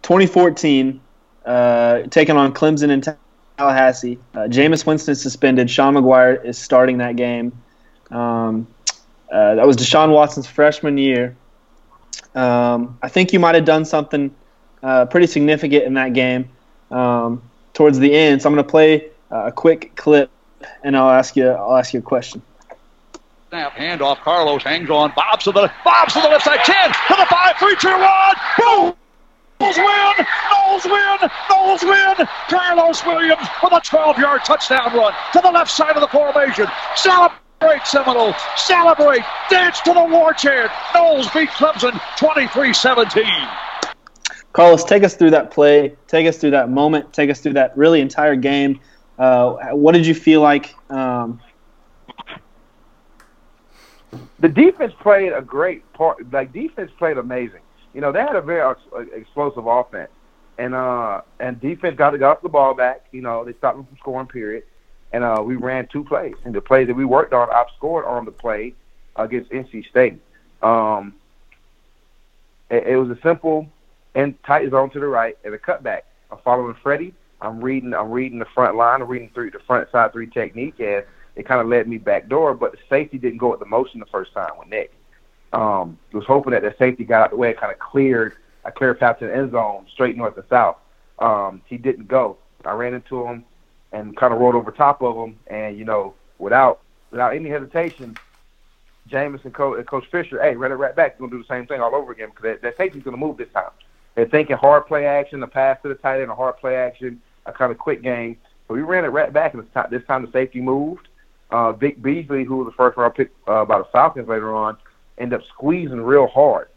2014, uh, taking on Clemson in Tallahassee. Uh, Jameis Winston suspended. Sean Maguire is starting that game. Um, uh, that was Deshaun Watson's freshman year. Um, I think you might have done something uh, pretty significant in that game um, towards the end. So I'm going to play uh, a quick clip, and I'll ask you. I'll ask you a question. Snap, handoff. Carlos hangs on. Bobs to the Bobs to the left side. Ten to the five, three, two, one. Boom! Noles win! Noles win! Noles win! Carlos Williams with a 12-yard touchdown run to the left side of the formation. Celebrate, Seminole! Celebrate! Dance to the war chant! Noles beat Clemson 23-17. Carlos, take us through that play. Take us through that moment. Take us through that really entire game. Uh, what did you feel like? Um, the defense played a great part. Like defense played amazing. You know, they had a very ex- explosive offense, and uh, and defense got got the ball back. You know, they stopped them from scoring. Period. And uh, we ran two plays, and the plays that we worked on, I scored on the play against NC State. Um, it, it was a simple and tight zone to the right and a cutback. I'm following Freddie. I'm reading. I'm reading the front line. I'm reading through the front side three technique, and it kind of led me back door. But the safety didn't go at the motion the first time with Nick. Um, was hoping that the safety got out the way, It kind of cleared a clear path to the end zone, straight north and south. Um, he didn't go. I ran into him and kind of rolled over top of him, and you know, without without any hesitation, Jameis and, Co- and Coach Fisher, hey, it right back. Gonna do the same thing all over again because that, that safety's gonna move this time. They're thinking hard play action, a pass to the tight end, a hard play action, a kind of quick game. So we ran it right back, and this time, this time the safety moved. Uh, Vic Beasley, who was the first round pick uh, by the Falcons later on, ended up squeezing real hard.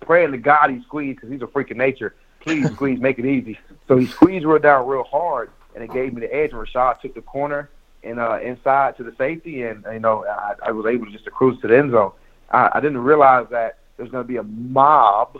Praying to God he squeezed because he's a freak of nature. Please squeeze, make it easy. So he squeezed real down real hard, and it gave me the edge. And Rashad took the corner and uh, inside to the safety, and you know I, I was able to just to cruise to the end zone. I, I didn't realize that there's going to be a mob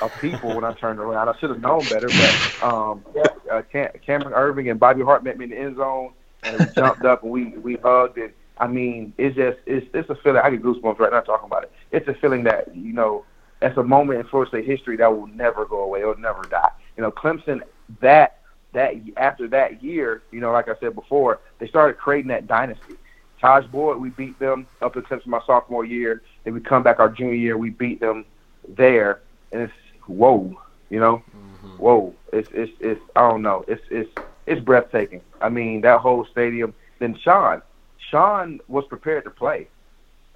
of people when I turned around. I should have known better, but um, uh, Cam- Cameron Irving and Bobby Hart met me in the end zone, and we jumped up and we we hugged. And I mean, it's just it's it's a feeling. I get goosebumps right now talking about it. It's a feeling that you know, it's a moment in Florida State history that will never go away. It'll never die. You know, Clemson that that after that year, you know, like I said before, they started creating that dynasty. Tajh Boyd, we beat them up until my sophomore year. Then we come back our junior year, we beat them there, and it's whoa, you know, mm-hmm. whoa. It's it's it's I don't know. It's it's it's breathtaking. I mean, that whole stadium. Then Sean, Sean was prepared to play.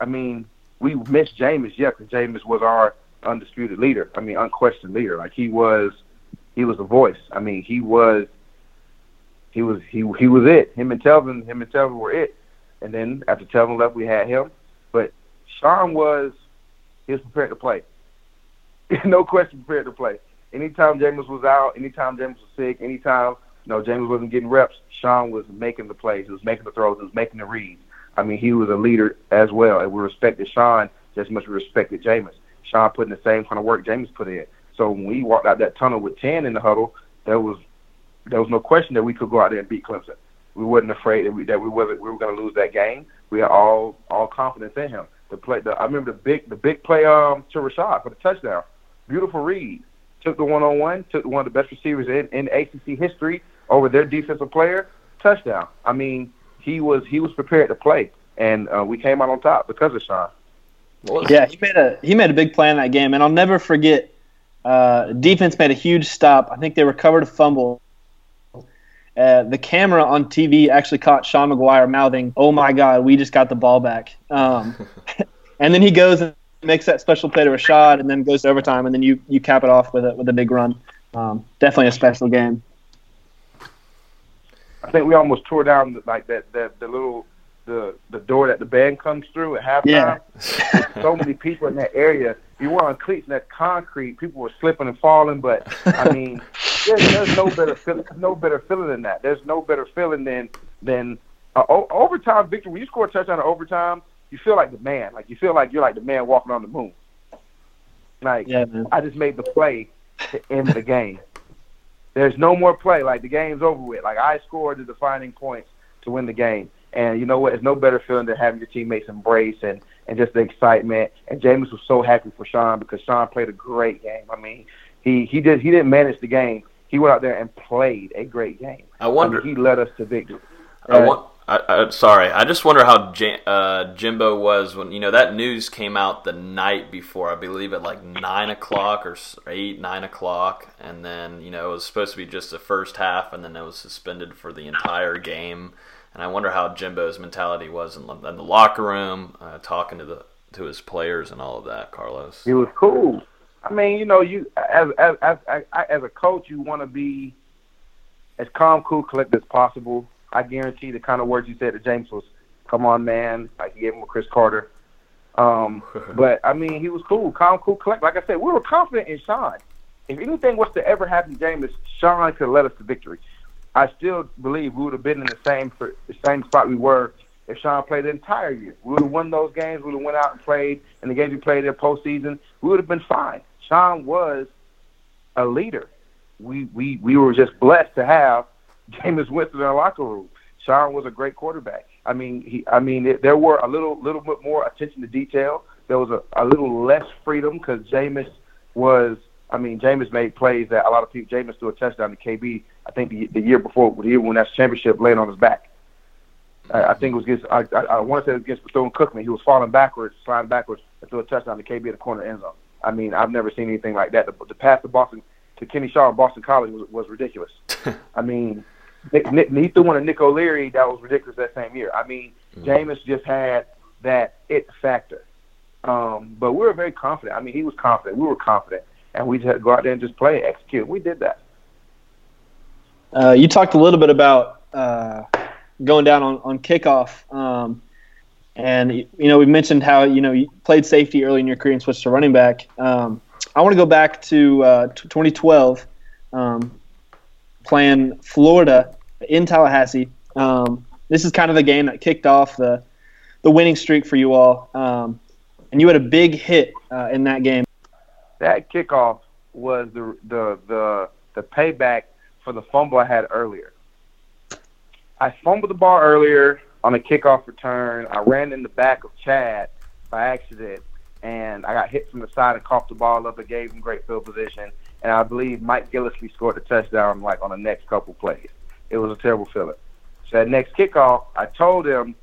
I mean, we missed Jameis, yeah, because Jameis was our undisputed leader. I mean, unquestioned leader. Like he was, he was a voice. I mean, he was, he was, he he was it. Him and Telvin, him and Telvin were it. And then after Telvin left, we had him. But Sean was, he was prepared to play. [LAUGHS] no question, prepared to play. Anytime James was out, anytime James was sick, anytime you know James wasn't getting reps, Sean was making the plays. He was making the throws. He was making the reads. I mean, he was a leader as well, and we respected Sean just as much as we respected Jameis. Sean put in the same kind of work James put in. So when we walked out that tunnel with ten in the huddle, there was there was no question that we could go out there and beat Clemson. We wasn't afraid that we that we wasn't we were going to lose that game. We had all all confidence in him. The play, the, I remember the big the big play um to Rashad for the touchdown. Beautiful read. Took the one on one. Took one of the best receivers in in ACC history over their defensive player. Touchdown. I mean, he was he was prepared to play, and uh, we came out on top because of Sean. Yeah, he made a he made a big play in that game, and I'll never forget. Uh, defense made a huge stop. I think they recovered a fumble. Uh, the camera on TV actually caught Sean Maguire mouthing, "Oh my God, we just got the ball back." Um, [LAUGHS] and then he goes and makes that special play to Rashad, and then goes to overtime, and then you you cap it off with a with a big run. Um, definitely a special game. I think we almost tore down the, like that that the little the the door that the band comes through at halftime. Yeah. so many people in that area. You were on cleats and that concrete. People were slipping and falling, but I [LAUGHS] mean, there's, there's no better feeling. No better feeling than that. There's no better feeling than than uh, o- overtime victory. When you score a touchdown in overtime, you feel like the man. Like you feel like you're like the man walking on the moon. Like Yeah. I just made the play to end the game. There's no more play. Like the game's over with. Like I scored the defining points to win the game. And you know what? It's no better feeling than having your teammates embrace and and just the excitement. And James was so happy for Sean because Sean played a great game. I mean, he he did he didn't manage the game. He went out there and played a great game. I wonder- mean, he led us to victory. I want. I, I, sorry, I just wonder how J- uh, Jimbo was when you know that news came out the night before. I believe at like nine o'clock or eight, nine o'clock, and then you know it was supposed to be just the first half, and then it was suspended for the entire game. And I wonder how Jimbo's mentality was in, the- in the locker room, uh, talking to the to his players and all of that. Carlos. He was cool. I mean, you know, you as as as, as, as a coach, you want to be as calm, cool, collected as possible. I guarantee the kind of words you said to James was, "Come on, man!" Like he gave him with Chris Carter. Um, [LAUGHS] but I mean, he was cool, calm, cool, collect. Like I said, we were confident in Sean. If anything was to ever happen to James, Sean could have led us to victory. I still believe we would have been in the same the same spot we were if Sean played the entire year. We would have won those games. We would have went out and played, and the games we played in the postseason, we would have been fine. Sean was a leader. We we we were just blessed to have [LAUGHS] Jameis Winston in our locker room. Sean was a great quarterback. I mean, he. I mean, it, there were a little little bit more attention to detail. There was a, a little less freedom because Jameis was. I mean, Jameis made plays that a lot of people. Jameis threw a touchdown to KB. I think the, the year before, the year when that championship, laying on his back. I, I think it was against. I, I, I want to say it was against Bethune Cookman. He was falling backwards, sliding backwards, and threw a touchdown to KB at the corner end zone. I mean, I've never seen anything like that. The, the pass to Boston to Kenny Shaw in Boston College was, was ridiculous. [LAUGHS] I mean, Nick, Nick, he threw one to Nick O'Leary that was ridiculous that same year. I mean, Jameis just had that it factor. Um, but we were very confident. I mean, he was confident. We were confident, and we just had to go out there and just play, execute. We did that. Uh, you talked a little bit about uh, going down on, on kickoff. Um, and, you know, we mentioned how, you know, you played safety early in your career and switched to running back. Um, I want to go back to uh, t- 2012, um, playing Florida in Tallahassee. Um, this is kind of the game that kicked off the, the winning streak for you all. Um, and you had a big hit uh, in that game. That kickoff was the the the the payback for the fumble I had earlier. I fumbled the ball earlier on a kickoff return. I ran in the back of Chad by accident, and I got hit from the side and coughed the ball up and gave him great field position. And I believe Mike Gillislee scored the touchdown like on the next couple plays. It was a terrible feeling. So that next kickoff, I told him,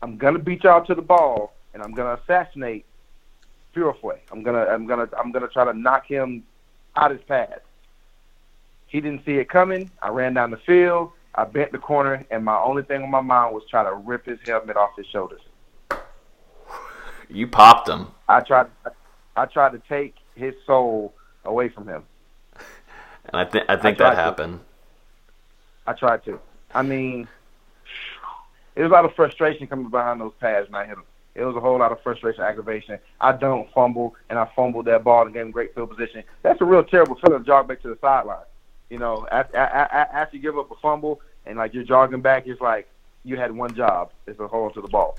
I'm gonna beat y'all to the ball, and I'm gonna assassinate Purifoy. I'm gonna, I'm gonna, I'm gonna try to knock him out his path. He didn't see it coming. I ran down the field. I bent the corner, and my only thing on my mind was try to rip his helmet off his shoulders. You popped him. I tried. I tried to take his soul away from him. And I think I think I that tried to. happened. I tried to. I mean, it was a lot of frustration coming behind those pads when I hit him. It was a whole lot of frustration, aggravation. I don't fumble, and I fumbled that ball and gave him great field position. That's a real terrible feeling to jog back to the sideline. You know, after, after you give up a fumble and like you're jogging back, it's like you had one job: is to hold to the ball.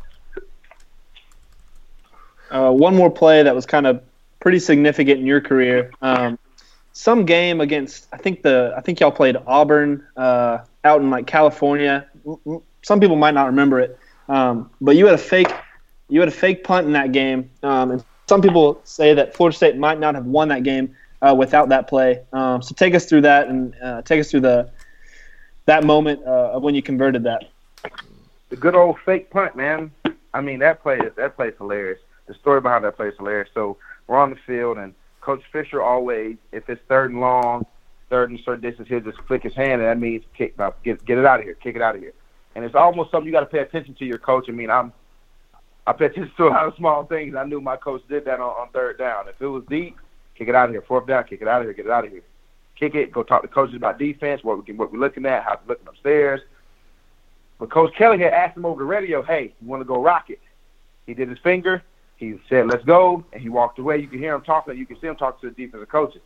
Uh, one more play that was kind of pretty significant in your career. Um, some game against I think the I think y'all played Auburn uh, out in like California. Some people might not remember it, um, but you had a fake you had a fake punt in that game, um, and some people say that Florida State might not have won that game uh, without that play. Um, so take us through that and uh, take us through the that moment uh, of when you converted that. The good old fake punt, man. I mean, that play is that play is hilarious. The story behind that play is hilarious. So we're on the field, and Coach Fisher always, if it's third and long, third and certain distance, he'll just flick his hand, and that means kick, now, get get it out of here, kick it out of here. And it's almost something you got to pay attention to your coach. I mean, I'm I pay attention to a lot of small things. I knew my coach did that on, on third down. If it was deep, kick it out of here. Fourth down, kick it out of here. Get it out of here. Kick it. Go talk to coaches about defense. What we can, what we're looking at. How's it looking upstairs. But Coach Kelly had asked him over the radio, "Hey, you want to go rock it?" He did his finger. He said, "Let's go," and he walked away. You can hear him talking. You can see him talk to the defensive coaches.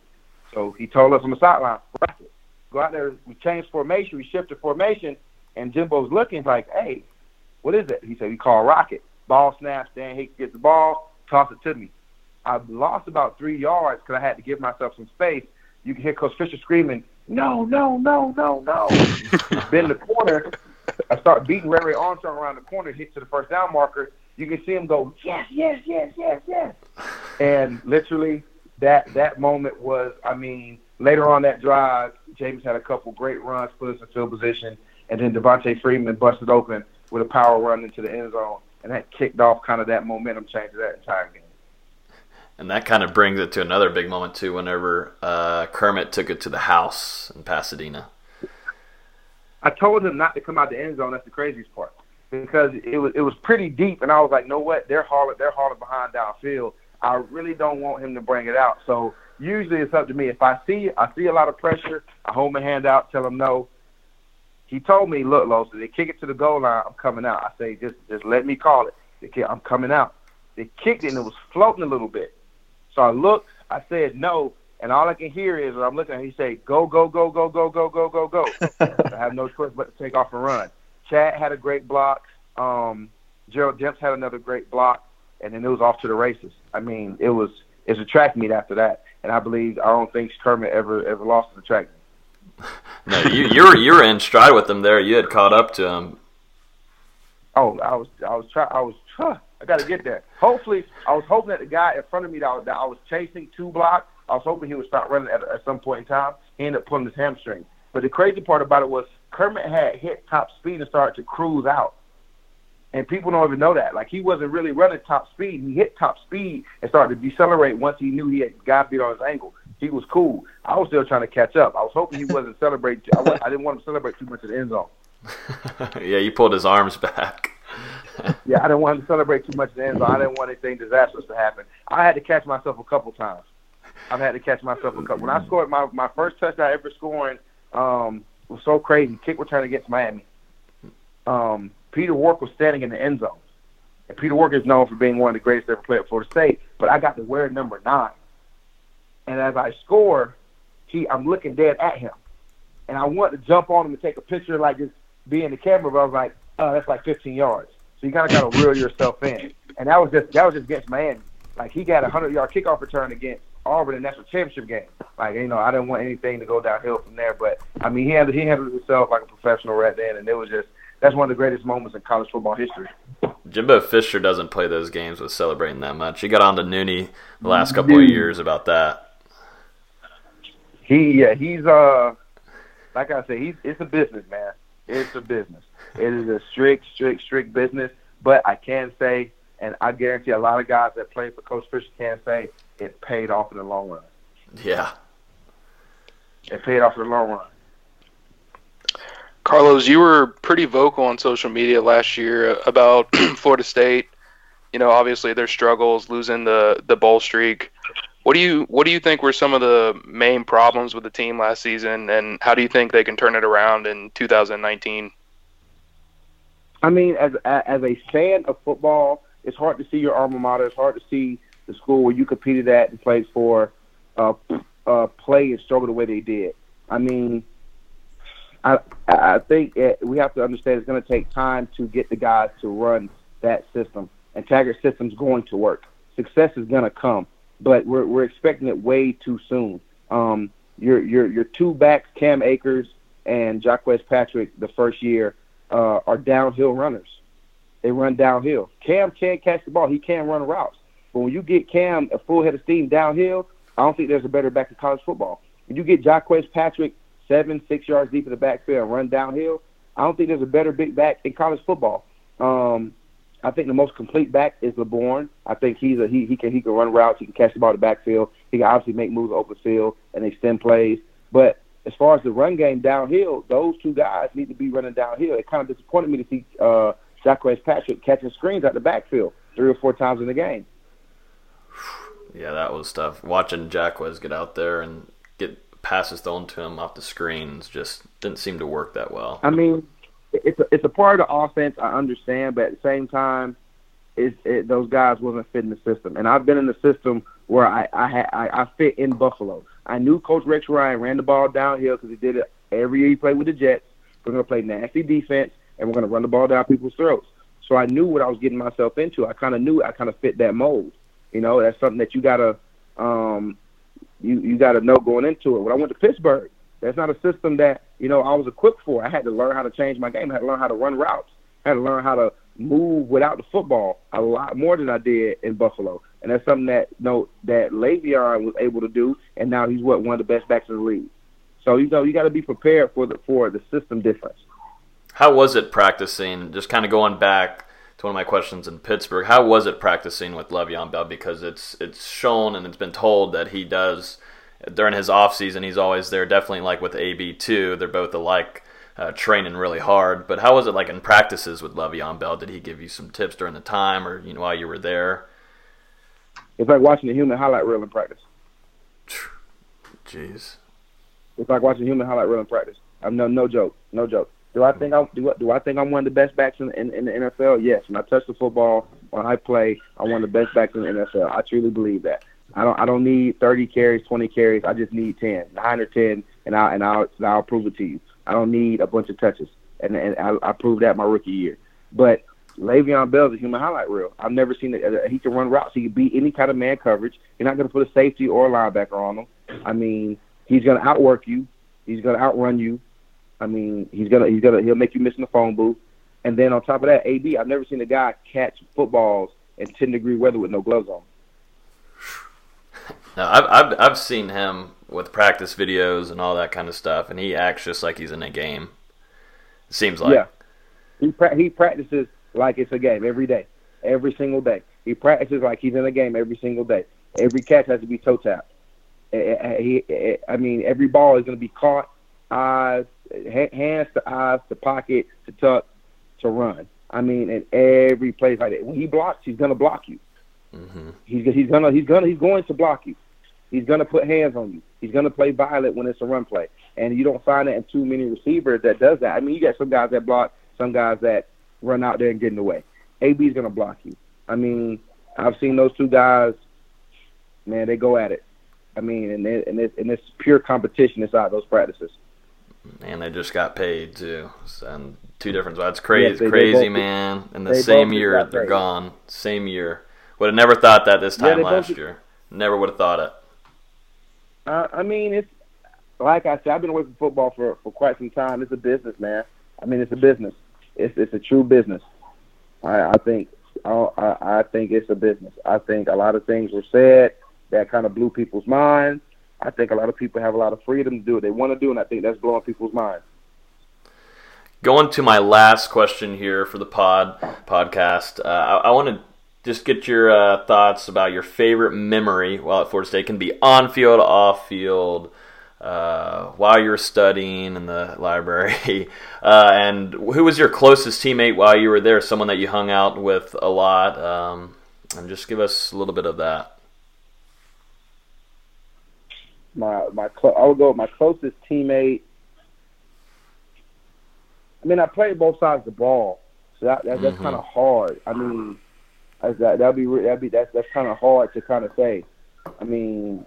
So he told us on the sideline, "Rock it. Go out there. We changed formation. We shifted formation." And Jimbo's looking like, "Hey, what is it?" He said, "We call rocket." Ball snaps. Dan Hicks gets the ball, toss it to me. I lost about three yards because I had to give myself some space. You can hear Coach Fisher screaming, "No, no, no, no, no!" [LAUGHS] Bend the corner. I start beating Ray Ray Armstrong around the corner, hit to the first down marker. You can see him go, "Yes, yes, yes, yes, yes!" And literally, that that moment was, I mean, later on that drive, James had a couple great runs, put us in field position, and then Devonta Freeman busted open with a power run into the end zone, and that kicked off kind of that momentum change of that entire game. And that kind of brings it to another big moment too. Whenever uh, Kermit took it to the house in Pasadena. I told him not to come out the end zone. That's the craziest part because it was it was pretty deep, and I was like, "No, what? They're hauling they're hauling behind downfield. I really don't want him to bring it out." So usually it's up to me. If I see I see a lot of pressure, I hold my hand out, tell him no. He told me, "Look, Los, if they kick it to the goal line, I'm coming out." I say, "Just just let me call it. They kick, I'm coming out." They kicked it, and it was floating a little bit. So I looked. I said no, and all I can hear is when I'm looking at him, he say, "Go, go, go, go, go, go, go, go, go." [LAUGHS] I have no choice but to take off and run. Chad had a great block. Um, Gerald Demps had another great block, and then it was off to the races. I mean, it was it's a track meet after that, and I believe I don't think Kermit ever ever lost in the track meet. No, you you were you were in stride with him there. You had caught up to him. Oh, I was I was trying I was huh, I got to get there. Hopefully, I was hoping that the guy in front of me that I, was, that I was chasing two blocks. I was hoping he would start running at, at some point in time. He ended up pulling his hamstring. But the crazy part about it was Kermit had hit top speed and started to cruise out. And people don't even know that. Like he wasn't really running top speed. He hit top speed and started to decelerate once he knew he had got beat on his ankle. He was cool. I was still trying to catch up. I was hoping he wasn't celebrating. I, I didn't want him to celebrate too much in the end zone. [LAUGHS] yeah, you pulled his arms back. Yeah, I didn't want to celebrate too much in the end zone. I didn't want anything disastrous to happen. I had to catch myself a couple times. I've had to catch myself a couple. When I scored my my first touchdown ever scoring, um, was so crazy. Kick return against Miami. Um, Peter Warrick was standing in the end zone, and Peter Warrick is known for being one of the greatest ever played at Florida State. But I got to wear number nine, and as I score, he I'm looking dead at him, and I want to jump on him and take a picture, like just be in the camera. But I was like, oh, that's like 15 yards. So you kind of got to reel yourself in, and that was just that was just against Miami. Like he got a hundred yard kickoff return against Auburn in the national championship game. Like you know, I didn't want anything to go downhill from there. But I mean, he handled he handled himself like a professional right then, and it was just that's one of the greatest moments in college football history. Jimbo Fisher doesn't play those games with celebrating that much. He got on to Nooney the last couple of years about that. He yeah, he's uh like I said, he's it's a business, man. It's a business. It is a strict, strict, strict business. But I can say, and I guarantee a lot of guys that play for Coach Fisher can say it paid off in the long run. Yeah. It paid off in the long run. Carlos, you were pretty vocal on social media last year about [CLEARS THROAT] Florida State. You know, obviously their struggles, losing the the bowl streak. What do you what do you think were some of the main problems with the team last season, and how do you think they can turn it around in 2019? I mean, as as a fan of football, it's hard to see your alma mater. It's hard to see the school where you competed at and played for, uh, uh, play and struggle the way they did. I mean, I I think it, we have to understand it's going to take time to get the guys to run that system, and Taggart system's going to work. Success is going to come, but we're we're expecting it way too soon. Um, your your your two backs, Cam Akers and Jacques Patrick, the first year, uh, are downhill runners. They run downhill. Cam can't catch the ball. He can run routes. But when you get Cam a full head of steam downhill, I don't think there's a better back in college football. When you get Jacques Patrick seven, six yards deep in the backfield and run downhill, I don't think there's a better big back in college football. Um, I think the most complete back is LeBourne. I think he's a he he can he can run routes, he can catch the ball in the backfield, he can obviously make moves open field and extend plays. But as far as the run game downhill, those two guys need to be running downhill. It kind of disappointed me to see uh, Jacques Patrick catching screens out the backfield three or four times in the game. Yeah, that was tough. Watching Jacques get out there and get passes thrown to him off the screens just didn't seem to work that well. I mean, it's a, it's a part of the offense. I understand, but at the same time, it's, it, those guys wasn't fitting the system. And I've been in the system where I I, I I fit in Buffalo. I knew Coach Rex Ryan ran the ball downhill because he did it every year he played with the Jets. We're going to play nasty defense, and we're going to run the ball down people's throats. So I knew what I was getting myself into. I kind of knew I kind of fit that mold. You know, that's something that you gotta um, you you gotta know going into it. When I went to Pittsburgh, that's not a system that you know I was equipped for. I had to learn how to change my game. I had to learn how to run routes. I had to learn how to move without the football a lot more than I did in Buffalo. And that's something that you know that Le'Veon was able to do, and now he's what one of the best backs in the league. So you know you got to be prepared for the for the system difference. How was it practicing? Just kind of going back to one of my questions in Pittsburgh. How was it practicing with Le'Veon Bell? Because it's it's shown and it's been told that he does during his off season. He's always there. Definitely like with AB too. They're both alike. Uh, training really hard, but how was it like in practices with Le'Veon Bell? Did he give you some tips during the time, or you know while you were there? It's like watching a human highlight reel in practice. Jeez. It's like watching a human highlight reel in practice. I'm no no joke, no joke. Do I think I'm do, do I think I'm one of the best backs in, in, in the NFL? Yes. When I touch the football, when I play, I'm one of the best backs in the NFL. I truly believe that. I don't I don't need 30 carries, 20 carries. I just need 10, 9 or 10, and I and I'll and I'll prove it to you. I don't need a bunch of touches, and and I, I proved that my rookie year. But Le'Veon Bell is a human highlight reel. I've never seen it. He can run routes. He can beat any kind of man coverage. You're not going to put a safety or a linebacker on him. I mean, he's going to outwork you. He's going to outrun you. I mean, he's gonna he's gonna he'll make you miss in the phone booth. And then on top of that, AB, I've never seen a guy catch footballs in 10 degree weather with no gloves on. No, I've, I've I've seen him with practice videos and all that kind of stuff, and he acts just like he's in a game. It seems like. Yeah, he pra- he practices like it's a game every day, every single day. He practices like he's in a game every single day. Every catch has to be toe tapped. Eh, eh, eh, I mean, every ball is going to be caught, eyes, hands to eyes, to pocket, to tuck, to run. I mean, in every place like that. When he blocks, he's going to block you. Mm-hmm. He's he's gonna he's gonna he's going to block you. He's gonna put hands on you. He's gonna play violent when it's a run play, and you don't find that in too many receivers that does that. I mean, you got some guys that block, some guys that run out there and get in the way. AB's gonna block you. I mean, I've seen those two guys. Man, they go at it. I mean, and they, and it's, and it's pure competition inside those practices. And they just got paid too. And two different. That's crazy, Yes, crazy, both- man. And the same year, they're gone. Same year. Would have never thought that this time both last year. Never would have thought it. Uh, I mean, it's like I said, I've been away from football for for quite some time. It's a business, man. I mean, it's a business. It's it's a true business. I, I think I, I think it's a business. I think a lot of things were said that kind of blew people's minds. I think a lot of people have a lot of freedom to do what they want to do, and I think that's blowing people's minds. Going to my last question here for the pod podcast, uh, I, I want to just get your uh, thoughts about your favorite memory while at Florida State. It can be on field, off field, uh, while you were studying in the library. [LAUGHS] Uh, and who was your closest teammate while you were there? Someone that you hung out with a lot? Um, and just give us a little bit of that. My my cl- I would go with my closest teammate. I mean, I played both sides of the ball, so that, that that's Mhm. kind of hard. I mean, that that'd be that'd be that's that's kind of hard to kind of say. I mean,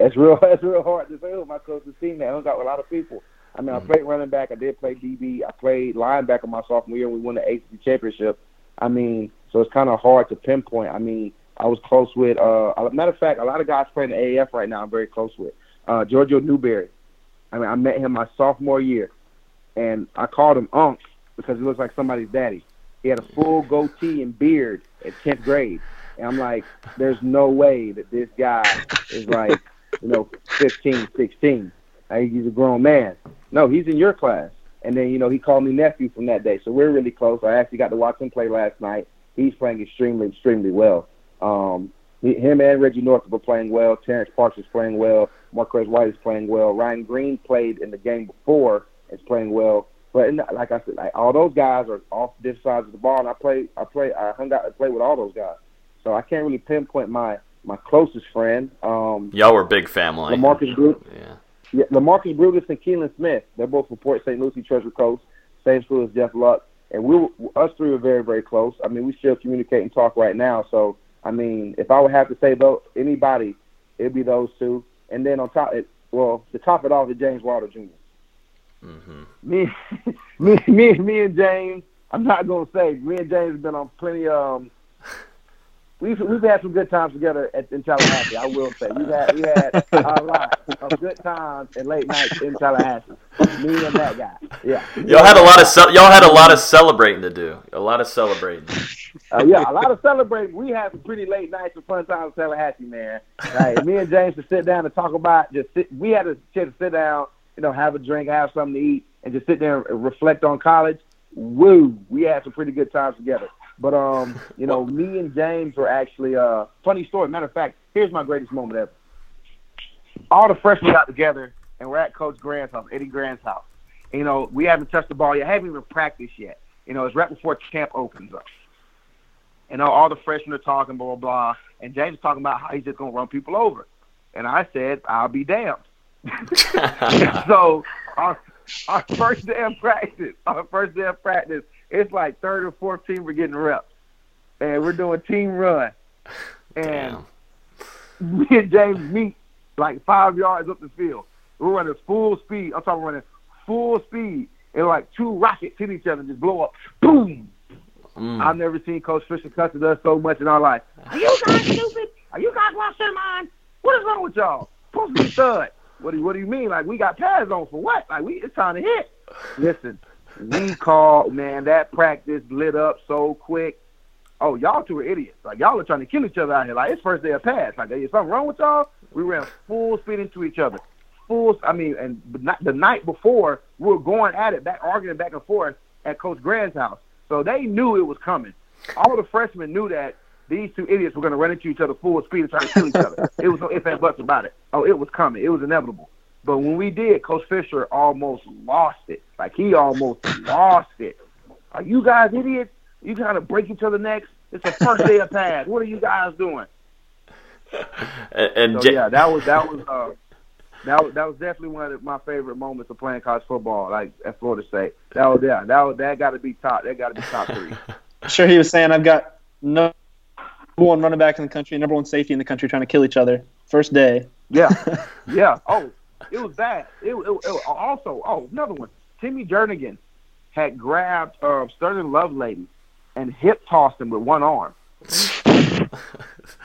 it's real [LAUGHS] that's real hard to say who my closest teammate. I hung out with a lot of people. I mean, I played running back. I did play DB. I played linebacker my sophomore year. We won the ACC championship. I mean, so it's kind of hard to pinpoint. I mean, I was close with. Uh, a matter of fact, a lot of guys playing the AAF right now. I'm very close with uh, Giorgio Newberry. I mean, I met him my sophomore year, and I called him Unc because he looks like somebody's daddy. He had a full goatee and beard at 10th grade, and I'm like, there's no way that this guy is like, you know, 15, 16. Like, he's a grown man. No, he's in your class. And then, you know, he called me nephew from that day. So we're really close. I actually got to watch him play last night. He's playing extremely, extremely well. Um, he, him and Reggie Northrup are playing well. Terrence Parks is playing well. Marquez White is playing well. Ryan Green played in the game before. Is playing well. But in, like I said, like all those guys are off different sides of the ball, and I play, I play, I hung out and played with all those guys. So I can't really pinpoint my my closest friend. Um, Y'all were big family. Lamarcus Brutus. Yeah. Yeah, Lamarcus Brutus and Keelin Smith. They're both from Port St. Lucie, Treasure Coast. Same school as Jeff Luc. And we, were, us three were very, very close. I mean, we still communicate and talk right now. So, I mean, if I would have to say though anybody, it'd be those two. And then on top, it, well, to top it off, is James Wilder Jr. Mm-hmm. Me, [LAUGHS] me, me, me and James. I'm not gonna say me and James have been on plenty. Um, we've we've had some good times together at, in Tallahassee. I will say we've had we had a lot of good times and late nights in Tallahassee. Me and that guy. Yeah. Y'all had a lot of ce- y'all had a lot of celebrating to do. A lot of celebrating. Uh, yeah, a lot of celebrating. We had some pretty late nights and fun times in Tallahassee, man. Like me and James to sit down and talk about just sit, we had a chance to sit down, you know, have a drink, have something to eat, and just sit there and reflect on college. Woo, we had some pretty good times together. But um, you know, me and James were actually uh funny story. Matter of fact, here's my greatest moment ever. All the freshmen got together and we're at Coach Gran's house, Eddie Gran's house. And, You know, we haven't touched the ball yet, haven't even practiced yet. You know, it's right before camp opens up. And all, all the freshmen are talking, blah, blah, blah. And James is talking about how he's just going to run people over. And I said, I'll be damned. [LAUGHS] [LAUGHS] so our, our first day of practice, our first day of practice, it's like third or fourth team we're getting reps. And we're doing team run. And [LAUGHS] me and James meet like five yards up the field. We're running full speed. I'm talking running full speed. And like two rockets hit each other and just blow up. Boom! Mm. I've never seen Coach Fisher cuss at us so much in our life. Are you guys stupid? Are you guys lost their mind? What is wrong with y'all? Supposed to be thud. What do you, what do you mean? Like we got pads on for what? Like we it's time to hit. Listen, we called man that practice lit up so quick. Oh, y'all two are idiots. Like y'all are trying to kill each other out here. Like it's first day of pads. Like is something wrong with y'all? We ran full speed into each other. Full. I mean, and the night- before we were going at it, back arguing back and forth at Coach Gran's house. So they knew it was coming. All the freshmen knew that these two idiots were going to run into each other full speed and try to kill each other. It was no ifs and buts about it. Oh, it was coming. It was inevitable. But when we did, Coach Fisher almost lost it. Like he almost [LAUGHS] lost it. Are you guys idiots? You trying to break each other's necks? It's the first day of pads. What are you guys doing? And, and So Ja- yeah, that was that was uh, that was that was definitely one of my favorite moments of playing college football, like at Florida State. That was yeah, that was, that got to be top. That got to be top three. [LAUGHS] Sure, he was saying I've got no number one running back in the country, number one safety in the country, trying to kill each other. First day. Yeah, [LAUGHS] yeah. Oh, it was bad. It, it, it also oh another one. Timmy Jernigan had grabbed uh, Sterling Lovelady and hip tossed him with one arm.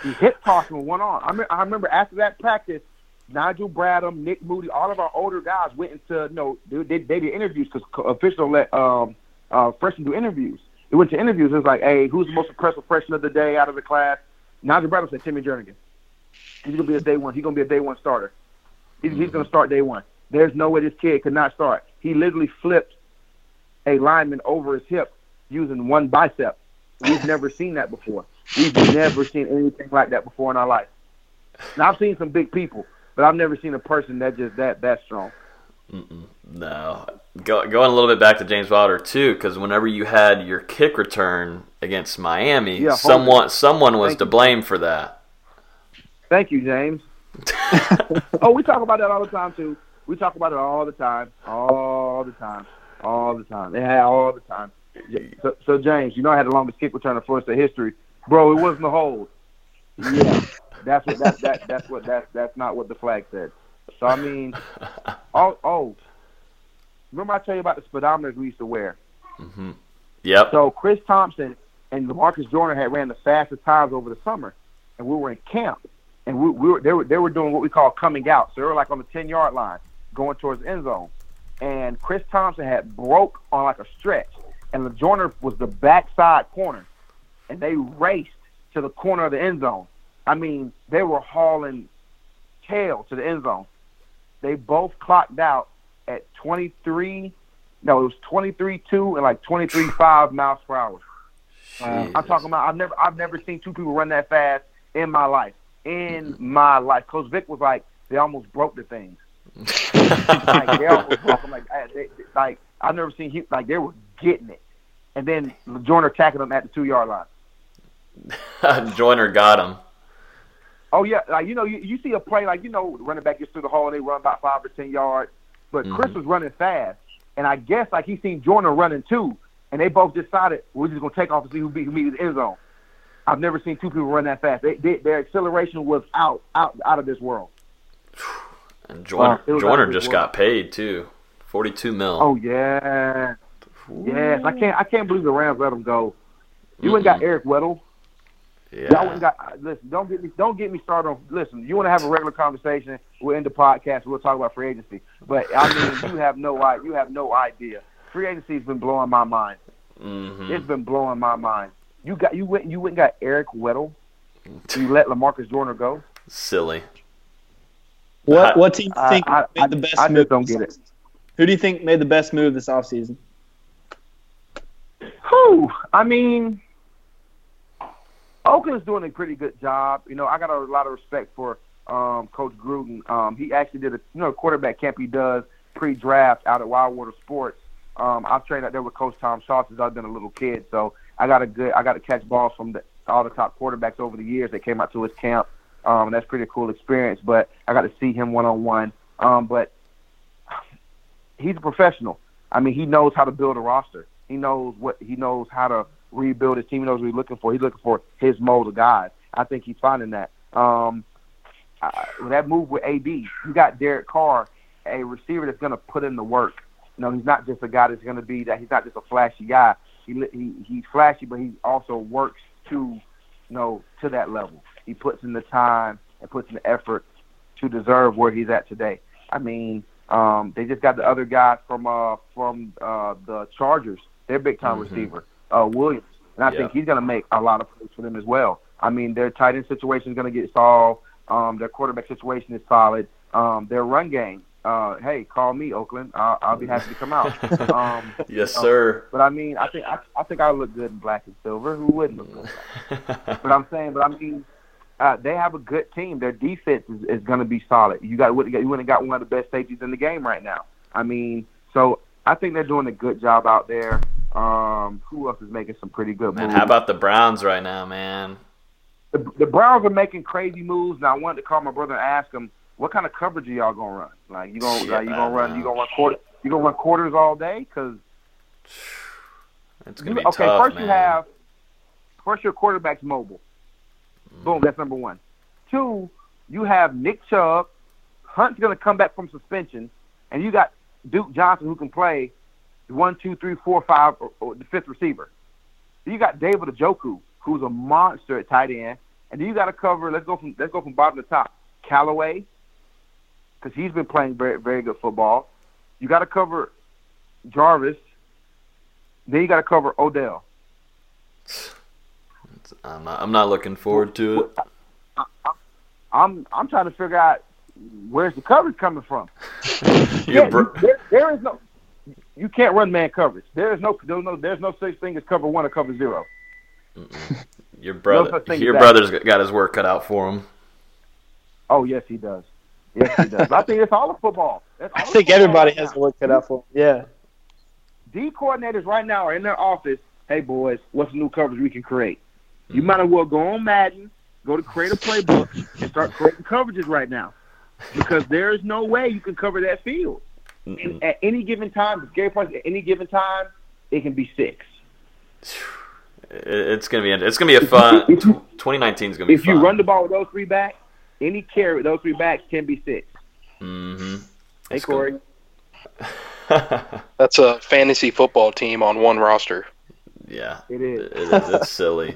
he hip tossed him with one arm. I, me- I remember after that practice, Nigel Bradham, Nick Moody, all of our older guys went into you know they, they, they did interviews because official let um, uh, freshmen do interviews. They went to interviews. It was like, hey, who's the most impressive freshman of the day out of the class? Nigel Bradham said Timmy Jernigan. He's gonna be a day one. He's gonna be a day one starter. He's, he's gonna start day one. There's no way this kid could not start. He literally flipped a lineman over his hip using one bicep. We've never seen that before. We've never seen anything like that before in our life. Now I've seen some big people, but I've never seen a person that just that that strong. Mm-mm. No, Go, going a little bit back to James Wilder too, because whenever you had your kick return against Miami, Yeah, someone someone was Thank to you. blame for that. Thank you, James. [LAUGHS] oh, we talk about that all the time too. We talk about it all the time, all the time, all the time. Yeah, all the time. So, so James, you know I had the longest kick return in Florida State history, bro. It wasn't a hold. Yeah, that's what that that that's what that that's not what the flag said. So I mean, oh oh, remember I tell you about the speedometers we used to wear. hmm Yep. So Chris Thompson and Lamarcus Joyner had ran the fastest times over the summer, and we were in camp, and we, we were they were they were doing what we call coming out. So they were like on the ten yard line, going towards the end zone, and Chris Thompson had broke on like a stretch, and the Joyner was the backside corner, and they raced to the corner of the end zone. I mean, they were hauling tail to the end zone. They both clocked out at 23. No, it was 23-2 and like 23-5 [SIGHS] miles per hour. Uh, I'm talking about. I've never, I've never seen two people run that fast in my life. In my life, Coach Vic was like, they almost broke the things. [LAUGHS] like they almost broke them. Like, I- they, like I've never seen him. Like they were getting it, and then Joyner tackled them at the two yard line. [LAUGHS] Joyner got him. Oh yeah, like you know, you, you see a play like you know, running back gets through the hole and they run about five or ten yards, but Chris Mhm. was running fast, and I guess like he seen Joyner running too, and they both decided we're just gonna take off and see who beat who meets the end zone. I've never seen two people run that fast. They, they, their acceleration was out out out of this world. [SIGHS] And Joyner, was Joyner just worth got paid too, forty-two mil. Oh yeah, yes. I can't I can't believe the Rams let him go. You ain't got Eric Weddle. yeah. Y'all ain't got listen. Don't get me. Don't get me started on. Listen, you want to have a regular conversation? We'll end the podcast. We'll talk about free agency. But I mean, [LAUGHS] you have no You have no idea. Free agency's been blowing my mind. Mhm. It's been blowing my mind. You got you went you went and got Eric Weddle. You [LAUGHS] let Lamarcus Joyner go. Silly. What what team do you think I- made the best I just move? don't this get it. offseason? Who do you think made the best move this offseason? Whew, I mean, Oakland's doing a pretty good job. You know, I got a lot of respect for um, Coach Gruden. Um, he actually did a you know quarterback camp he does pre-draft out at Wildwater Sports. Um, I've trained out there with Coach Tom Shaw since I've been a little kid, so I got a good I got to catch balls from the, all the top quarterbacks over the years that came out to his camp. Um, that's pretty cool experience. But I got to see him one on one. But he's a professional. I mean, he knows how to build a roster. He knows what he knows how to rebuild his team. He knows what he's looking for. He's looking for his mold of guys. I think he's finding that. Um, I, that move with AB, you got Derek Carr, a receiver that's going to put in the work. You know, he's not just a guy that's going to be that. He's not just a flashy guy. He he he's flashy, but he also works to, you know, to that level. He puts in the time and puts in the effort to deserve where he's at today. I mean, um, they just got the other guy from uh from uh the Chargers, their big time Mhm. receiver, uh Williams. And I Yeah. think he's gonna make a lot of plays for them as well. I mean their tight end situation is gonna get solved. Um their quarterback situation is solid. Um their run game. Uh hey, call me, Oakland. I'll, I'll be happy to come out. [LAUGHS] Um Yes, sir. but I mean I think I, I think I look good in black and silver. Who wouldn't look good? [LAUGHS] But I'm saying, but I mean, uh, they have a good team. Their defense is, is going to be solid. You got you went and got one of the best safeties in the game right now. I mean, so I think they're doing a good job out there. Um, who else is making some pretty good Man, moves? how about the Browns right now, man? the, the Browns are making crazy moves, and I wanted to call my brother and ask him what kind of coverage are y'all gonna run? Like you gonna like, you gonna run you gonna run quarter you gonna run quarters all day? Because It's gonna be okay, tough, first man. you have first your quarterback's mobile. Mm. Boom, that's number one. Two, you have Nick Chubb. Hunt's gonna come back from suspension, and you got Duke Johnson who can play one, two, three, four, five, or, or the fifth receiver. Then you got David Njoku, who's a monster at tight end, and then you got to cover. Let's go from let's go from bottom to top. Callaway, because he's been playing very very good football. You got to cover Jarvis. Then you got to cover Odell. I'm not, I'm not looking forward to it. I'm I'm trying to figure out where's the coverage coming from. [LAUGHS] Your Yeah, br- there, there is no. You can't run man coverage. There is no there's no there's no such thing as cover one or cover zero. your brother, such thing as your that. brother's got his work cut out for him. Oh yes, he does. Yes, he does. I think it's all of football. That's all I think football everybody right has now. the work cut out for. Yeah. D coordinators right now are in their office. Hey boys, what's the new coverage we can create? You might as well go on Madden, go to create a playbook, and start creating coverages right now, because there is no way you can cover that field. And at any given time, the scary part is at any given time, it can be six. It's gonna be it's gonna be a fun. 2019 is gonna be If fun. you run the ball with those three backs, any carry with those three backs can be six. Mm-hmm. Hey Corey, [LAUGHS] That's a fantasy football team on one roster. Yeah, it is. it is. It's [LAUGHS] silly.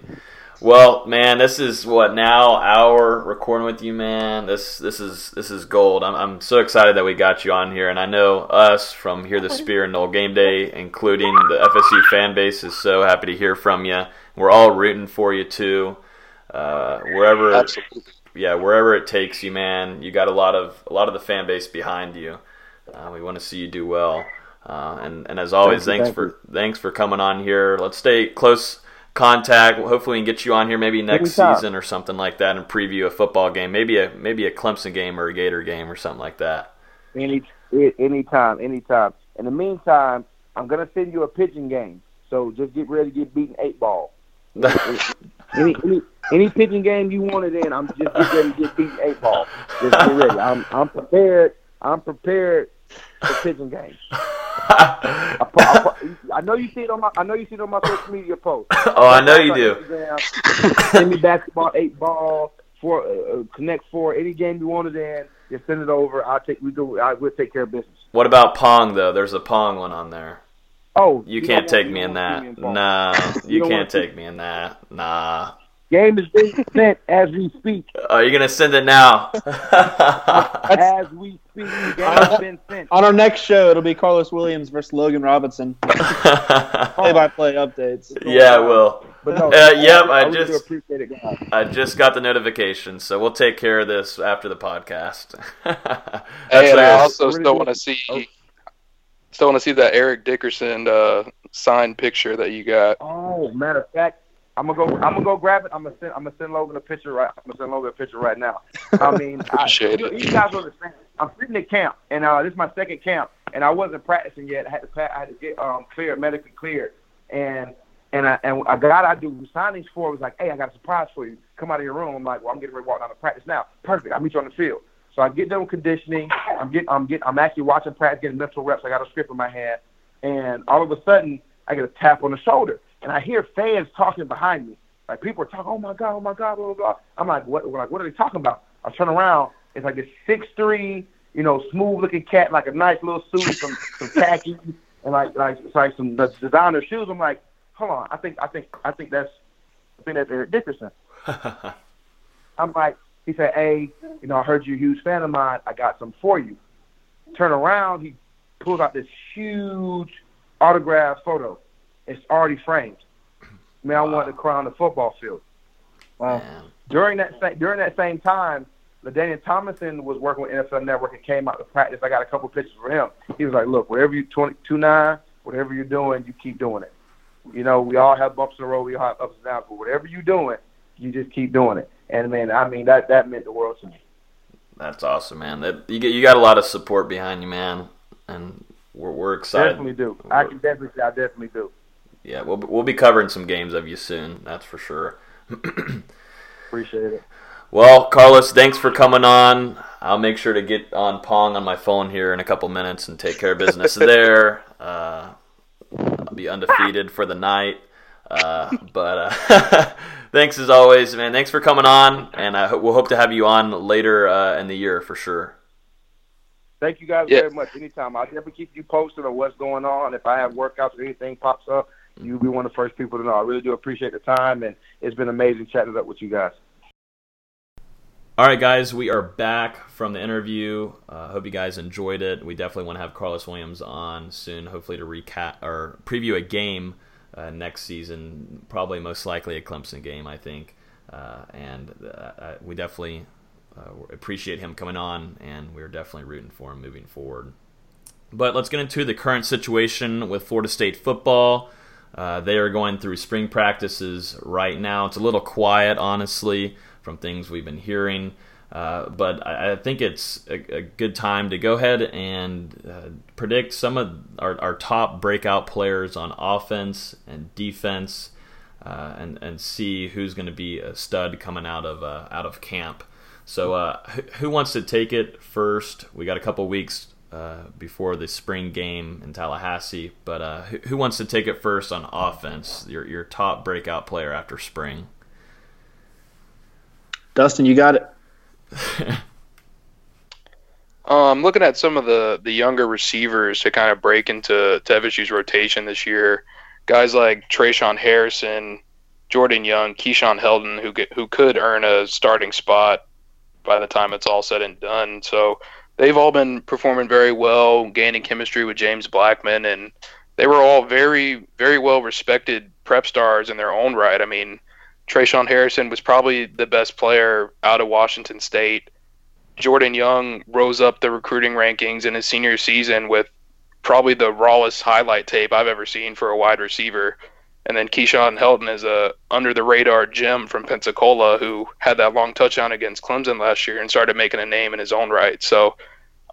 Well, man, this is what now hour recording with you, man. This this is this is gold. I'm I'm so excited that we got you on here, and I know us from here the Spear and Nole Game Day, including the FSU fan base, is so happy to hear from you. We're all rooting for you too. Uh, wherever, Absolutely. Yeah, wherever it takes you, man. You got a lot of a lot of the fan base behind you. Uh, we want to see you do well. Uh, and and as always, Thank you, thanks thank for thanks for coming on here. Let's stay close contact. Hopefully, we can get you on here maybe next season or something like that and preview a football game, maybe a maybe a Clemson game or a Gator game or something like that. any anytime, anytime. In the meantime, I'm gonna send you a pigeon game. So just get ready to get beaten eight ball. [LAUGHS] any any any pitching game you want it in, I'm just get ready to get beaten eight ball. Just get ready. I'm I'm prepared. I'm prepared for pitching games. I, I, I know you see it on my I know you see it on my social media post. [LAUGHS] Oh, I know you do. Instagram, Send me basketball, eight ball, four, uh, uh, connect four. Any game you want it in, just send it over. I'll take we do. I will take care of business. What about Pong though? There's a Pong one on there. Oh, You [LAUGHS] don't can't take me in that. me involved. Nah, You you can't take me in that. Nah. Game is being sent as we speak. Oh, you're gonna send it now. [LAUGHS] As [LAUGHS] we speak, the game has been sent. On our next show, it'll be Carlos Williams versus Logan Robinson. [LAUGHS] Play-by-play updates. yeah, I will. But no, Uh, yep, I, I just appreciate it, guys. I just got the notification, so we'll take care of this after the podcast. Hey, That's and I also still want to see, still want to see that Eric Dickerson uh, signed picture that you got. Oh, matter of fact, I'm gonna go. I'm gonna go grab it. I'm gonna send. I'm gonna send Logan a picture right. I'm gonna send Logan a picture right now. I [LAUGHS] mean, I, Appreciate you, it. you guys understand. I'm sitting at camp, and uh, this is my second camp, and I wasn't practicing yet. I had to, I had to get um, cleared, medically cleared, and and I, and I got I do signings for was like, "Hey, I got a surprise for you. Come out of your room." I'm like, "Well, I'm getting ready to walk down to practice now. Perfect. I'll meet you on the field." So I get done with conditioning. I'm getting. I'm get. I'm actually watching practice, getting mental reps. I got a script in my hand, and all of a sudden, I get a tap on the shoulder, and I hear fans talking behind me. Like people are talking, "Oh my god, oh my god, blah blah blah." I'm like, "What? Like, what are they talking about?" I turn around. It's like this six three, you know, smooth looking cat, like a nice little suit, some some khaki, and like like it's like some designer shoes. I'm like, hold on, I think I think I think that's I think that's Eric Dickerson. [LAUGHS] I'm like, he said, hey, you know, I heard you're a huge fan of mine. I got some for you. Turn around, he pulls out this huge autograph photo. It's already framed. Man, I wanted to crown the football field. Uh, wow. During that sa- during that same time, LaDainian Tomlinson was working with NFL Network and came out to practice. I got a couple pictures for him. He was like, "Look, whatever you twenty two nine, whatever you're doing, you keep doing it. You know, we all have bumps in the road, we all have ups and downs, but whatever you're doing, you just keep doing it." And man, I mean that that meant the world to me. That's awesome, man. That you get you got a lot of support behind you, man, and we're we're excited. Definitely do. I can definitely say I definitely do. Yeah, we'll we'll be covering some games of you soon. That's for sure. Appreciate it. Well, Carlos, thanks for coming on. I'll make sure to get on Pong on my phone here in a couple minutes and take care of business [LAUGHS] there. Uh, I'll be undefeated for the night. Uh, but uh, [LAUGHS] thanks as always, man. Thanks for coming on, and I ho- we'll hope to have you on later uh, in the year for sure. Thank you guys Yeah. very much. Anytime. I'll definitely keep you posted on what's going on. If I have workouts or anything pops up, you'll be one of the first people to know. I really do appreciate the time, and it's been amazing chatting it up with you guys. All right, guys, we are back from the interview. Uh, hope you guys enjoyed it. We definitely want to have Carlos Williams on soon, hopefully to recap or preview a game uh, next season. Probably most likely a Clemson game, I think. Uh, and uh, we definitely uh, appreciate him coming on, and we're definitely rooting for him moving forward. But let's get into the current situation with Florida State football. Uh, they are going through spring practices right now. It's a little quiet, honestly, from things we've been hearing. Uh, but I, think it's a, a, good time to go ahead and uh, predict some of our, our, top breakout players on offense and defense, uh, and and see who's going to be a stud coming out of uh, out of camp. So, uh, who wants to take it first? We got a couple weeks uh, before the spring game in Tallahassee. But uh, who, who, wants to take it first on offense? Your your top breakout player after spring. Dustin, you got it. [LAUGHS] um, looking at some of the the younger receivers to kind of break into to FSU's rotation this year, guys like Tre'Shaun Harrison, Jordan Young, Keyshawn Helton, who get, who could earn a starting spot by the time it's all said and done. So they've all been performing very well, gaining chemistry with James Blackman, and they were all very, very well respected prep stars in their own right. I mean, Tre'Shaun Harrison was probably the best player out of Washington State. Jordan Young rose up the recruiting rankings in his senior season with probably the rawest highlight tape I've ever seen for a wide receiver. And then Keyshawn Helton is a under the radar gem from Pensacola who had that long touchdown against Clemson last year and started making a name in his own right. So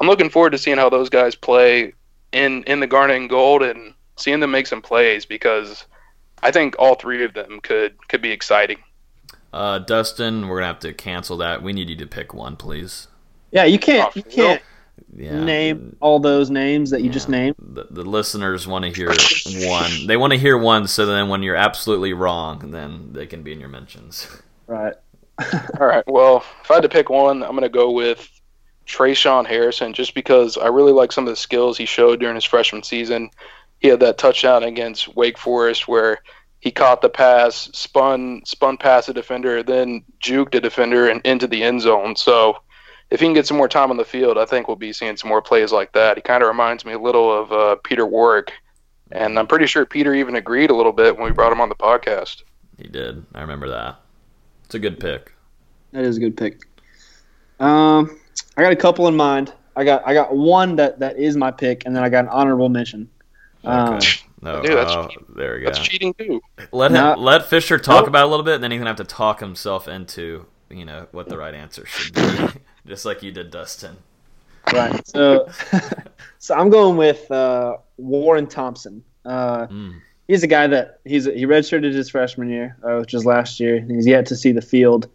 I'm looking forward to seeing how those guys play in in the Garnet and Gold and seeing them make some plays because I think all three of them could could be exciting. Uh, Dustin, we're gonna have to cancel that. We need you to pick one, please. Yeah, you can't. You can't yeah. name all those names that you yeah. just named. The, the listeners want to hear one. They want to hear one, so then when you're absolutely wrong, then they can be in your mentions. Right. [LAUGHS] all right. Well, if I had to pick one, I'm going to go with Tre'Shaun Harrison, just because I really like some of the skills he showed during his freshman season. He had that touchdown against Wake Forest where he caught the pass, spun spun past a defender, then juked a defender and into the end zone. So if he can get some more time on the field, I think we'll be seeing some more plays like that. He kind of reminds me a little of uh, Peter Warrick, and I'm pretty sure Peter even agreed a little bit when we brought him on the podcast. He did. I remember that. It's a good pick. That is a good pick. Um, I got a couple in mind. I got I got one that, that is my pick, and then I got an honorable mention. Um, okay. No, Dude, that's oh, there we go. That's cheating too. Let him, let Fisher talk about it a little bit, and then he's gonna have to talk himself into you know what the right answer should be. [LAUGHS] just like you did, Dustin. Right. So, [LAUGHS] so I'm going with uh, Warren Thompson. Uh, mm. He's a guy that he's he redshirted his freshman year, uh, which was last year. He's yet to see the field,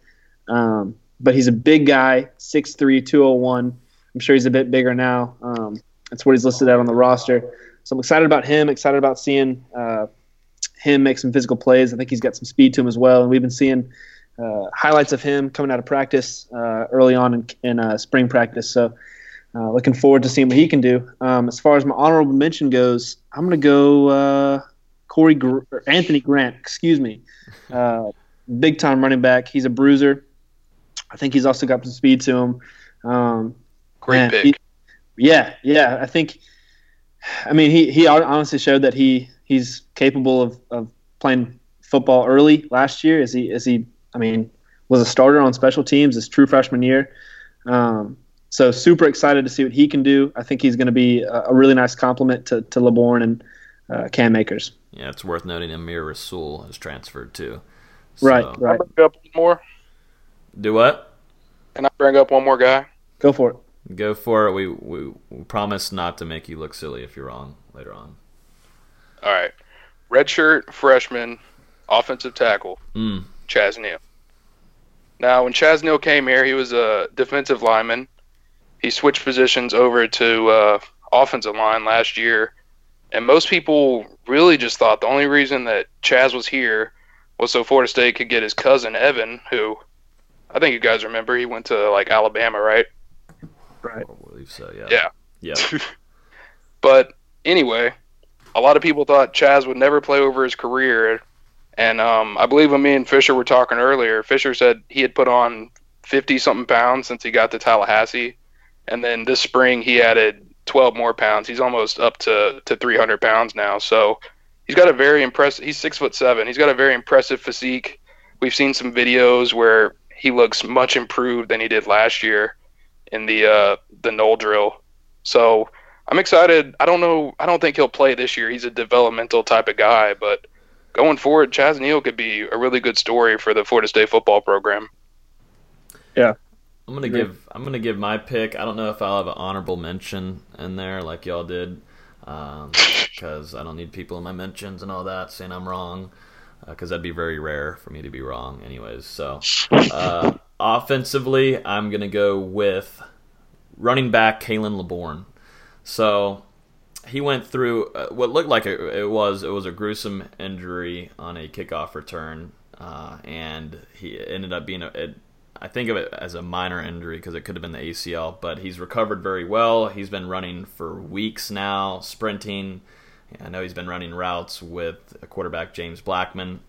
um, but he's a big guy, 6'3", 201. I'm sure he's a bit bigger now. Um, that's what he's listed at on the roster. So I'm excited about him. Excited about seeing uh, him make some physical plays. I think he's got some speed to him as well. And we've been seeing highlights of him coming out of practice uh, early on in, in uh, spring practice. So, uh, looking forward to seeing what he can do. Um, as far as my honorable mention goes, I'm going to go uh, Corey Gr- Anthony Grant. Excuse me, [LAUGHS] big time running back. He's a bruiser. I think he's also got some speed to him. Um, Great pick. He, yeah, yeah. I think. I mean, he he honestly showed that he he's capable of, of playing football early last year. Is he is he I mean, was a starter on special teams his true freshman year. Um, so super excited to see what he can do. I think he's going to be a, a, really nice compliment to, to Laborn and uh, Cam Akers. Yeah, it's worth noting Amir Rasul has transferred too. So. Right, right. Can I bring up one more? Do what? Can I bring up one more guy? Go for it. Go for it. We, we, we promise not to make you look silly if you're wrong later on. All right. Redshirt freshman, offensive tackle. Mm. Chaz Neal. Now, when Chaz Neal came here, he was a defensive lineman. He switched positions over to uh, offensive line last year, and most people really just thought the only reason that Chaz was here was so Florida State could get his cousin Evan, who I think you guys remember he went to like Alabama, right? Right. I believe so. Yeah. Yeah. Yeah. [LAUGHS] but anyway, a lot of people thought Chaz would never play over his career and um, I believe when me and Fisher were talking earlier, Fisher said he had put on 50 something pounds since he got to Tallahassee. And then this spring, he added 12 more pounds. He's almost up to, to 300 pounds now. So he's got a very impressive, he's six foot seven. He's got a very impressive physique. We've seen some videos where he looks much improved than he did last year in the, uh, the Knoll drill. So I'm excited. I don't know. I don't think he'll play this year. He's a developmental type of guy, but going forward, Chaz Neal could be a really good story for the Florida State football program. Yeah. I'm gonna give I'm gonna give my pick. I don't know if I'll have an honorable mention in there like y'all did, because um, [LAUGHS] I don't need people in my mentions and all that saying I'm wrong, because uh, that'd be very rare for me to be wrong, anyways. So, uh, [LAUGHS] offensively, I'm gonna go with running back Khalan Laborn. So he went through uh, what looked like it, it, was it was a gruesome injury on a kickoff return, uh, and he ended up being a, a I think of it as a minor injury because it could have been the ACL, but he's recovered very well. He's been running for weeks now, sprinting. I know he's been running routes with quarterback James Blackman,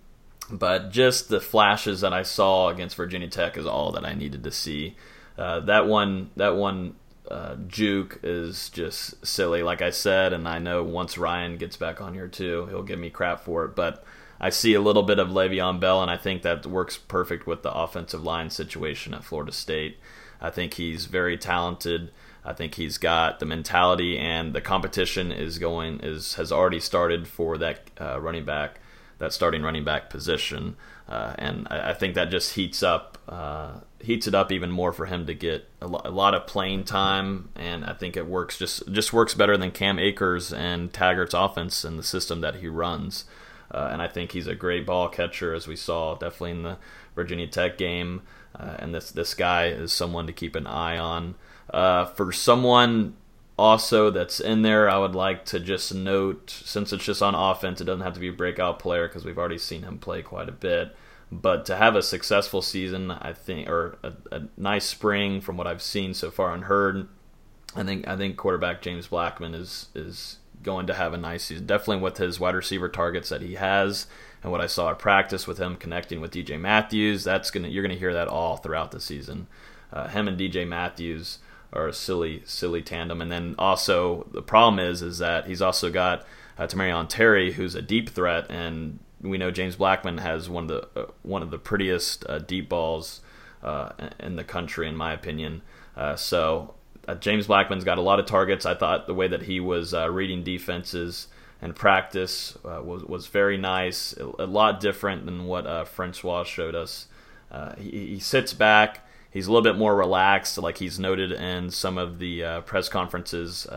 but just the flashes that I saw against Virginia Tech is all that I needed to see. Uh, that one, that one uh, juke is just silly, like I said, and I know once Ryan gets back on here too, he'll give me crap for it, but I see a little bit of Le'Veon Bell, and I think that works perfect with the offensive line situation at Florida State. I think he's very talented. I think he's got the mentality, and the competition is going is has already started for that uh, running back, that starting running back position, uh, and I, I, think that just heats up uh, heats it up even more for him to get a, lo- a, lot of playing time, and I think it works just just works better than Cam Akers and Taggart's offense and the system that he runs. Uh, and I think he's a great ball catcher, as we saw definitely in the Virginia Tech game. Uh, and this this guy is someone to keep an eye on. Uh, for someone also that's in there, I would like to just note, since it's just on offense, it doesn't have to be a breakout player because we've already seen him play quite a bit. But to have a successful season, I think, or a, a nice spring from what I've seen so far and heard, I think I think quarterback James Blackman is is going to have a nice season. Definitely with his wide receiver targets that he has, and what I saw at practice with him connecting with DJ Matthews. That's gonna you're gonna hear that all throughout the season. Uh, him and DJ Matthews are a silly silly tandem. And then also the problem is is that he's also got uh, Tamorrion Terry, who's a deep threat, and we know James Blackman has one of the uh, one of the prettiest uh, deep balls uh, in the country, in my opinion. Uh, so uh, James Blackman's got a lot of targets. I thought the way that he was reading defenses and practice was was very nice. A, lot different than what Francois showed us. He, he, sits back. He's a little bit more relaxed, like he's noted in some of the press conferences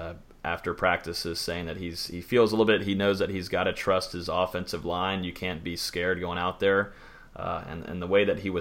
after practices, saying that he's he feels a little bit. He knows that he's got to trust his offensive line. You can't be scared going out there. Uh, and and the way that he was